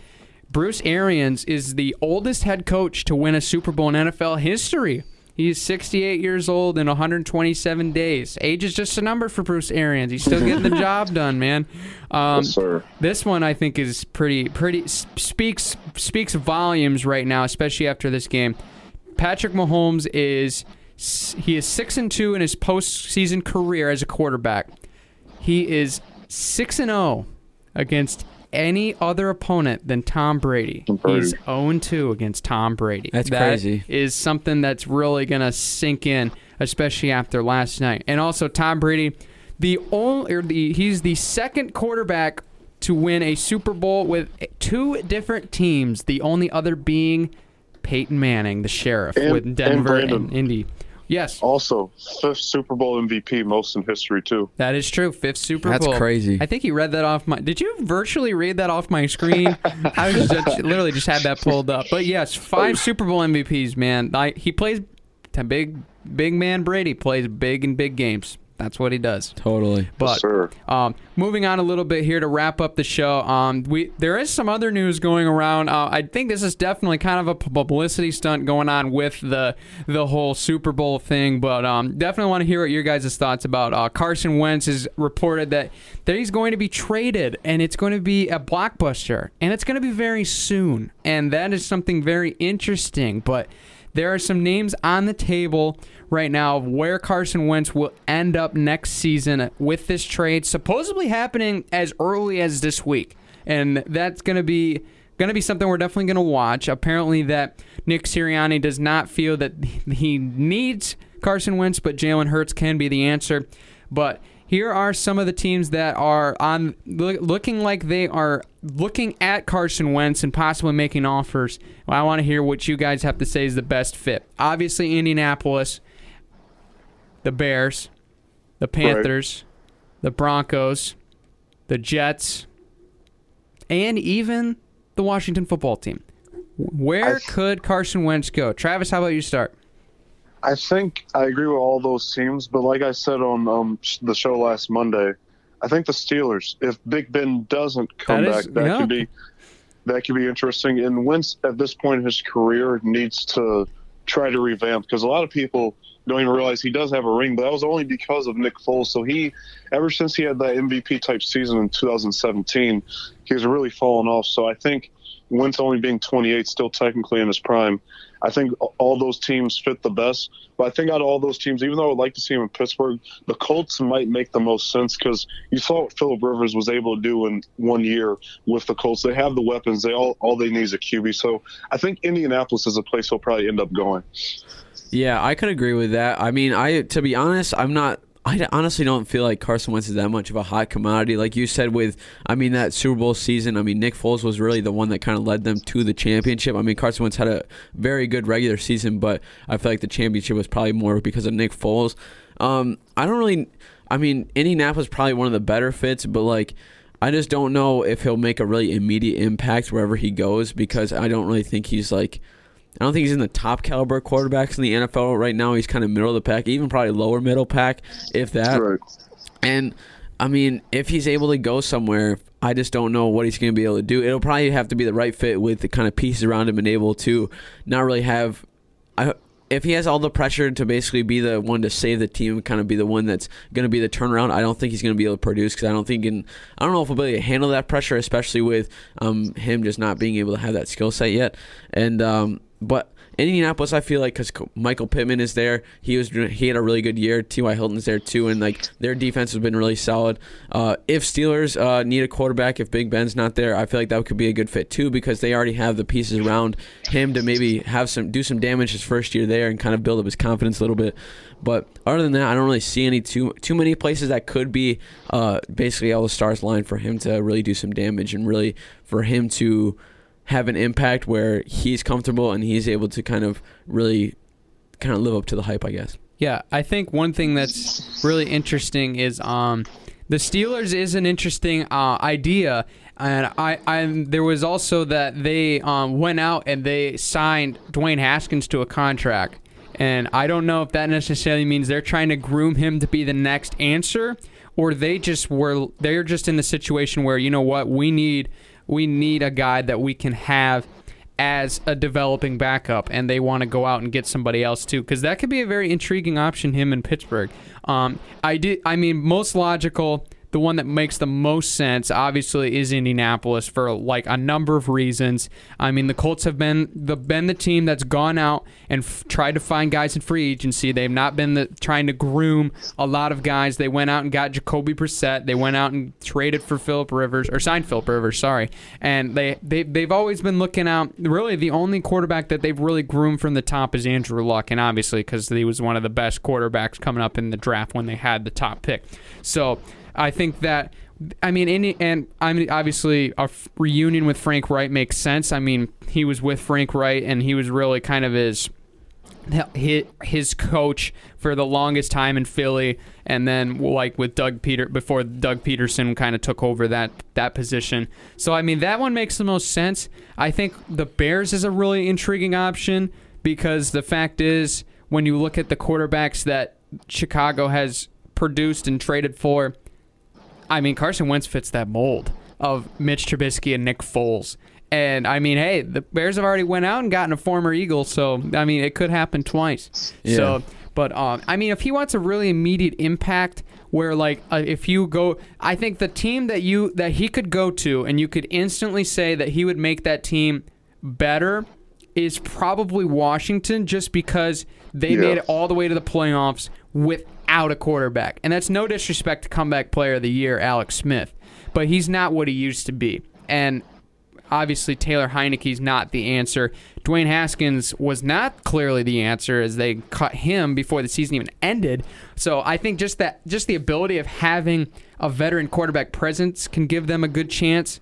[SPEAKER 3] Bruce Arians is the oldest head coach to win a Super Bowl in NFL history. He's 68 years old in 127 days. Age is just a number for Bruce Arians. He's still getting the job done, man. Um,
[SPEAKER 4] yes, sir.
[SPEAKER 3] this one I think is pretty pretty speaks speaks volumes right now, especially after this game. Patrick Mahomes is he is six and two in his postseason career as a quarterback. He is six and zero against any other opponent than Tom Brady.
[SPEAKER 4] Tom Brady.
[SPEAKER 3] He's 0 2 against Tom Brady.
[SPEAKER 2] That's
[SPEAKER 3] That
[SPEAKER 2] crazy.
[SPEAKER 3] Is something that's really gonna sink in, especially after last night. And also Tom Brady, the only or the he's the second quarterback to win a Super Bowl with two different teams. The only other being Peyton Manning, the sheriff,
[SPEAKER 4] And-
[SPEAKER 3] with Denver and,
[SPEAKER 4] Brandon.
[SPEAKER 3] Indy. Yes,
[SPEAKER 4] Also, fifth Super Bowl MVP, most in history too.
[SPEAKER 3] that is true. Fifth Super
[SPEAKER 2] That's
[SPEAKER 3] Bowl.
[SPEAKER 2] That's crazy.
[SPEAKER 3] I think he read that off my. Did you virtually read that off my screen? I was just, literally just had that pulled up. But yes, five Super Bowl MVPs, man. I, he plays big, big man Brady plays big in big games. That's what he does.
[SPEAKER 2] Totally.
[SPEAKER 3] But
[SPEAKER 4] yes, sir.
[SPEAKER 3] um, moving on a little bit here to wrap up the show. Um, we there is some other news going around. Uh, I think this is definitely kind of a publicity stunt going on with the the whole Super Bowl thing. But um, definitely want to hear what your guys' thoughts about. Uh, Carson Wentz has reported that that he's going to be traded, and it's going to be a blockbuster, and it's going to be very soon, and that is something very interesting. But there are some names on the table right now of where Carson Wentz will end up next season with this trade, supposedly happening as early as this week, and that's going to be going to be something we're definitely going to watch. Apparently, that Nick Sirianni does not feel that he needs Carson Wentz, but Jalen Hurts can be the answer. But here are some of the teams that are on looking like they are looking at Carson Wentz and possibly making offers. Well, I want to hear what you guys have to say is the best fit. Obviously, Indianapolis, the Bears, the Panthers, the Broncos, the Jets, and even the Washington football team. Where could Carson Wentz go? Travis, how about you start?
[SPEAKER 4] I think I agree with all those teams, but like I said on um, the show last Monday, I think the Steelers. If Big Ben doesn't come
[SPEAKER 3] That is-
[SPEAKER 4] back, that
[SPEAKER 3] yeah.
[SPEAKER 4] could be that could be interesting. And Wentz, at this point in his career, needs to try to revamp because a lot of people don't even realize he does have a ring, but that was only because of Nick Foles. So he, ever since he had that MVP type season in 2017, he's really fallen off. So I think Wentz only being 28, still technically in his prime. I think all those teams fit the best. But I think out of all those teams, even though I would like to see him in Pittsburgh, the Colts might make the most sense because you saw what Philip Rivers was able to do in one year with the Colts. They have the weapons. They all all they need is a QB. So I think Indianapolis is a place he'll probably end up going.
[SPEAKER 2] Yeah, I could agree with that. I mean, I to be honest, I'm not. I honestly don't feel like Carson Wentz is that much of a hot commodity. Like you said, with I mean that Super Bowl season. I mean Nick Foles was really the one that kind of led them to the championship. I mean Carson Wentz had a very good regular season, but I feel like the championship was probably more because of Nick Foles. Um, I don't really. I mean Indianapolis is probably one of the better fits, but like. I just don't know if he'll make a really immediate impact wherever he goes because I don't really think he's like I don't think he's in the top caliber quarterbacks in the NFL right now. He's kind of middle of the pack, even probably lower middle pack, if that.
[SPEAKER 4] Right.
[SPEAKER 2] And I mean, if he's able to go somewhere, I just don't know what he's going to be able to do. It'll probably have to be the right fit with the kind of pieces around him and able to not really have. I, if he has all the pressure to basically be the one to save the team, kind of be the one that's going to be the turnaround, I don't think he's going to be able to produce because I don't think can, I don't know if he'll be able to handle that pressure, especially with um, him just not being able to have that skill set yet. And um, but in Indianapolis, I feel like because Michael Pittman is there, he was he had a really good year. T.Y. Hilton's there too, and like their defense has been really solid. Uh, if Steelers uh, need a quarterback, if Big Ben's not there, I feel like that could be a good fit too because they already have the pieces around him to maybe have some do some damage his first year there and kind of build up his confidence a little bit. But other than that, I don't really see any too too many places that could be uh, basically all the stars line for him to really do some damage and really for him to have an impact where he's comfortable and he's able to kind of really kind of live up to the hype, I guess.
[SPEAKER 3] Yeah, I think one thing that's really interesting is um, the Steelers is an interesting uh, idea, and I, I there was also that they um, went out and they signed Dwayne Haskins to a contract, and I don't know if that necessarily means they're trying to groom him to be the next answer, or they just were they're just in the situation where you know what we need we need a guy that we can have as a developing backup, and they want to go out and get somebody else too, because that could be a very intriguing option. Him in Pittsburgh. Um, I did. I mean, most logical. The one that makes the most sense, obviously, is Indianapolis for like a number of reasons. I mean, the Colts have been the been the team that's gone out and f- tried to find guys in free agency. They've not been the, trying to groom a lot of guys. They went out and got Jacoby Brissett. They went out and traded for Philip Rivers or signed Philip Rivers. Sorry, and they they they've always been looking out. Really, the only quarterback that they've really groomed from the top is Andrew Luck, and obviously because he was one of the best quarterbacks coming up in the draft when they had the top pick. So. I think that I mean, any, and I mean, obviously, a reunion with Frank Reich makes sense. I mean, he was with Frank Reich, and he was really kind of his his, his coach for the longest time in Philly, and then like with Doug Peter before Doug Pederson kind of took over that that position. So I mean, that one makes the most sense. I think the Bears is a really intriguing option because the fact is, when you look at the quarterbacks that Chicago has produced and traded for. I mean, Carson Wentz fits that mold of Mitch Trubisky and Nick Foles. And I mean, hey, the Bears have already went out and gotten a former Eagle, so I mean, it could happen twice.
[SPEAKER 2] Yeah.
[SPEAKER 3] So, but um, I mean, if he wants a really immediate impact, where like uh, if you go, I think the team that you that he could go to, and you could instantly say that he would make that team better, is probably Washington, just because they
[SPEAKER 4] Yeah.
[SPEAKER 3] made it all the way to the playoffs without a quarterback. And that's no disrespect to comeback player of the year, Alex Smith, but he's not what he used to be. And obviously Taylor Heinicke's not the answer. Dwayne Haskins was not clearly the answer as they cut him before the season even ended. So I think just that just the ability of having a veteran quarterback presence can give them a good chance.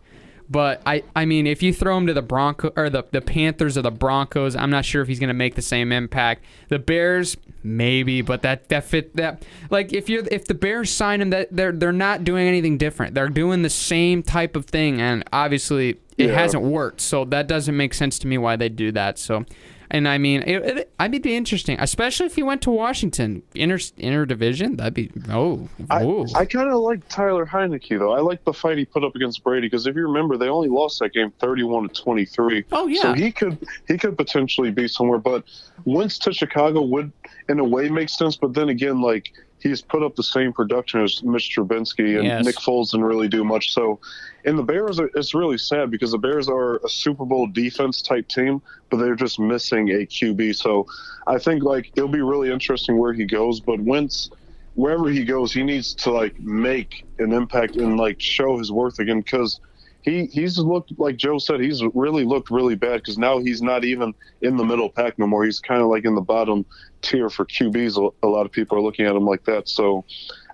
[SPEAKER 3] But I, I mean, if you throw him to the Bronco or the, the Panthers or the Broncos, I'm not sure if he's going to make the same impact. The Bears, maybe, but that that fit that like if you're if the Bears sign him, that they're they're not doing anything different. They're doing the same type of thing, and obviously it
[SPEAKER 4] Yeah.
[SPEAKER 3] hasn't worked. So that doesn't make sense to me why they do that. So. And I mean, it, it, I'd be interesting, especially if he went to Washington, inner inter division. That'd be oh,
[SPEAKER 4] I,
[SPEAKER 3] oh.
[SPEAKER 4] I kind of like Tyler Heinicke though. I like the fight he put up against Brady because if you remember, they only lost that game thirty-one to twenty-three.
[SPEAKER 3] Oh, yeah.
[SPEAKER 4] So he could he could potentially be somewhere, but Wentz to Chicago would in a way make sense. But then again, like he's put up the same production as Mitch Trubinsky and
[SPEAKER 3] Yes.
[SPEAKER 4] Nick Foles didn't really do much. So, and the Bears, are, it's really sad because the Bears are a Super Bowl defense type team, but they're just missing a QB. So, I think like it'll be really interesting where he goes. But Wentz, wherever he goes, he needs to like make an impact and like show his worth again because. He, he's looked like Joe said. He's really looked really bad because now he's not even in the middle pack no more. He's kind of like in the bottom tier for QBs. A lot of people are looking at him like that. So,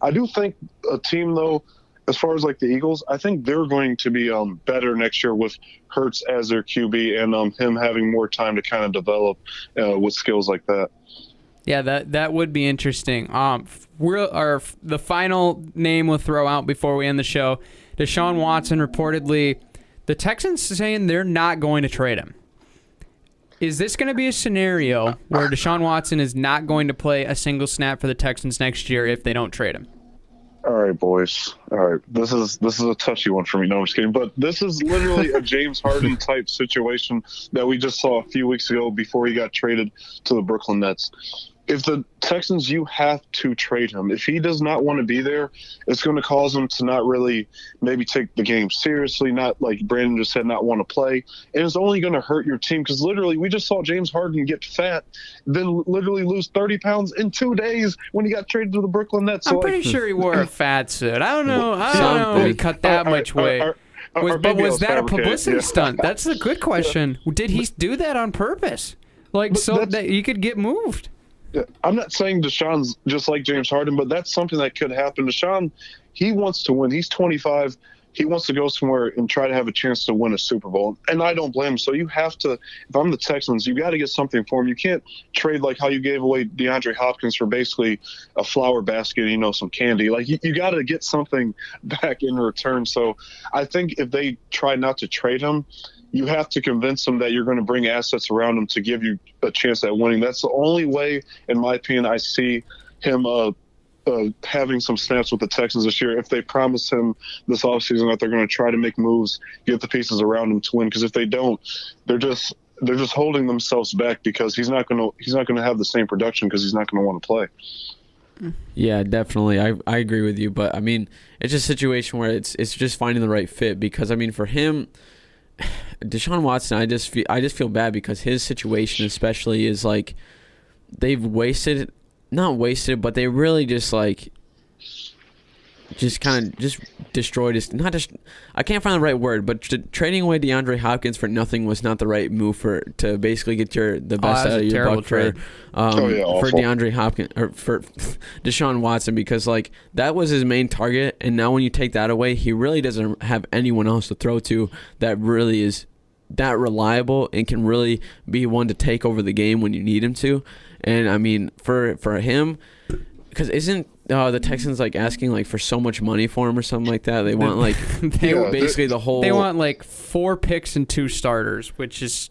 [SPEAKER 4] I do think a team though, as far as like the Eagles, I think they're going to be um, better next year with Hurts as their QB and um, him having more time to kind of develop uh, with skills like that.
[SPEAKER 3] Yeah, that that would be interesting. Um, we're our the final name we'll throw out before we end the show. Deshaun Watson reportedly, the Texans saying they're not going to trade him. Is this going to be a scenario where Deshaun Watson is not going to play a single snap for the Texans next year if they don't trade him?
[SPEAKER 4] All right, boys. All right, this is this is a touchy one for me. No, I'm just kidding. But this is literally a James Harden type situation that we just saw a few weeks ago before he got traded to the Brooklyn Nets. If the Texans, you have to trade him. If he does not want to be there, it's going to cause him to not really maybe take the game seriously, not like Brandon just said, not want to play. And it's only going to hurt your team because literally we just saw James Harden get fat, then literally lose 30 pounds in two days when he got traded to the Brooklyn Nets. So,
[SPEAKER 3] I'm
[SPEAKER 4] like,
[SPEAKER 3] pretty sure he wore a fat suit. I don't know. I don't know. if He cut that much weight. Was, but was that a publicity
[SPEAKER 4] yeah.
[SPEAKER 3] stunt? That's a good question. Did he do that on purpose? Like
[SPEAKER 4] But
[SPEAKER 3] so that he could get moved?
[SPEAKER 4] I'm not saying Deshaun's just like James Harden, but that's something that could happen. Deshaun, he wants to win. He's 25. He wants to go somewhere and try to have a chance to win a Super Bowl. And I don't blame him. So you have to, if I'm the Texans, you got to get something for him. You can't trade like how you gave away DeAndre Hopkins for basically a flower basket, you know, some candy. Like you, you got to get something back in return. So I think if they try not to trade him, you have to convince them that you're going to bring assets around him to give you a chance at winning. That's the only way, in my opinion, I see him uh, uh, having some snaps with the Texans this year. If they promise him this offseason that they're going to try to make moves, get the pieces around him to win, because if they don't, they're just they're just holding themselves back because he's not going to he's not going to have the same production because he's not going to want to play.
[SPEAKER 2] Yeah, definitely. I, I agree with you, but I mean, it's a situation where it's it's just finding the right fit because I mean, for him, Deshaun Watson, I just feel I just feel bad because his situation, especially, is like they've wasted, not wasted, but they really just like just kind of just destroyed his not just I can't find the right word, but t- trading away DeAndre Hopkins for nothing was not the right move for to basically get your the best
[SPEAKER 3] that was
[SPEAKER 2] out of your
[SPEAKER 3] terrible
[SPEAKER 2] buck for
[SPEAKER 3] trade.
[SPEAKER 2] um,
[SPEAKER 4] Oh, yeah,
[SPEAKER 2] for. DeAndre Hopkins or for Deshaun Watson because like that was his main target, and now when you take that away, he really doesn't have anyone else to throw to that really is that reliable and can really be one to take over the game when you need him to. And I mean, for for him, because isn't uh, the Texans like asking like for so much money for him or something like that? They want like
[SPEAKER 3] They,
[SPEAKER 4] Yeah,
[SPEAKER 2] basically the whole.
[SPEAKER 3] they want like four picks and two starters, which is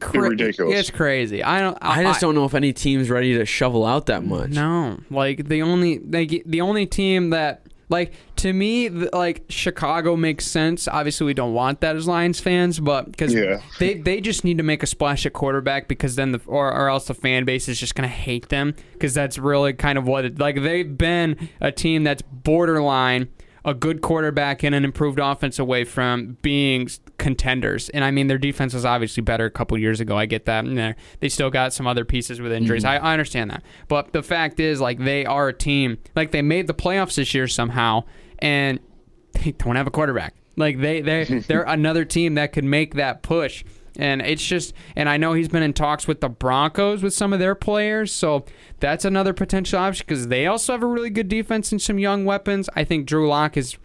[SPEAKER 3] cra-
[SPEAKER 4] ridiculous.
[SPEAKER 3] It's crazy. I don't.
[SPEAKER 2] I just don't know if any team's ready to shovel out that much.
[SPEAKER 3] No, like the only like the only team that like to me like Chicago makes sense. Obviously, we don't want that as Lions fans, but because
[SPEAKER 4] Yeah.
[SPEAKER 3] they they just need to make a splash at quarterback because then the or, or else the fan base is just gonna hate them because that's really kind of what it like they've been a team that's borderline a good quarterback and an improved offense away from being contenders. And I mean, their defense was obviously better a couple years ago. I get that. And they're- still got some other pieces with injuries. Mm-hmm. I, I understand that. But the fact is, like, they are a team. Like, they made the playoffs this year somehow, and they don't have a quarterback. Like they they they're another team that could make that push. And it's just, and I know he's been in talks with the Broncos with some of their players, so that's another potential option because they also have a really good defense and some young weapons. I think Drew Lock is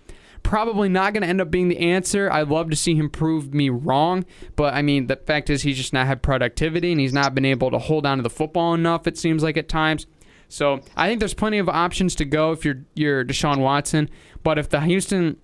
[SPEAKER 3] probably not going to end up being the answer. I'd love to see him prove me wrong, but I mean, the fact is he's just not had productivity and he's not been able to hold on to the football enough. It seems like at times. So I think there's plenty of options to go if you're you're Deshaun Watson. But if the Houston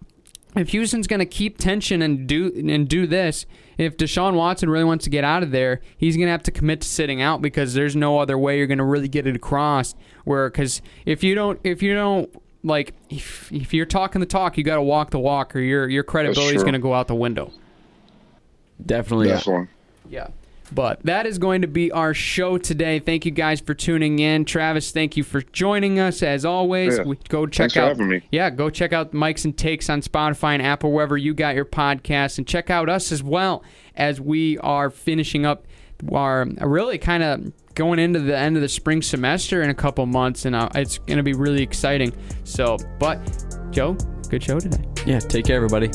[SPEAKER 3] if Houston's going to keep tension and do and do this, if Deshaun Watson really wants to get out of there, he's going to have to commit to sitting out because there's no other way you're going to really get it across. Where because if you don't if you don't like if, if you're talking the talk, you got to walk the walk, or your your credibility is going to go out the window.
[SPEAKER 2] Definitely.
[SPEAKER 4] Definitely.
[SPEAKER 3] Yeah. But that is going to be our show today. Thank you guys for tuning in. Travis, thank you for joining us as always.
[SPEAKER 4] Yeah.
[SPEAKER 3] We, go check
[SPEAKER 4] Thanks for
[SPEAKER 3] out
[SPEAKER 4] having me.
[SPEAKER 3] Yeah, go check out Mics and Takes on Spotify and Apple wherever you got your podcasts and check out us as well as we are finishing up our really kind of going into the end of the spring semester in a couple months and uh, it's going to be really exciting. So, but Joe, good show today.
[SPEAKER 2] Yeah. Take care, everybody.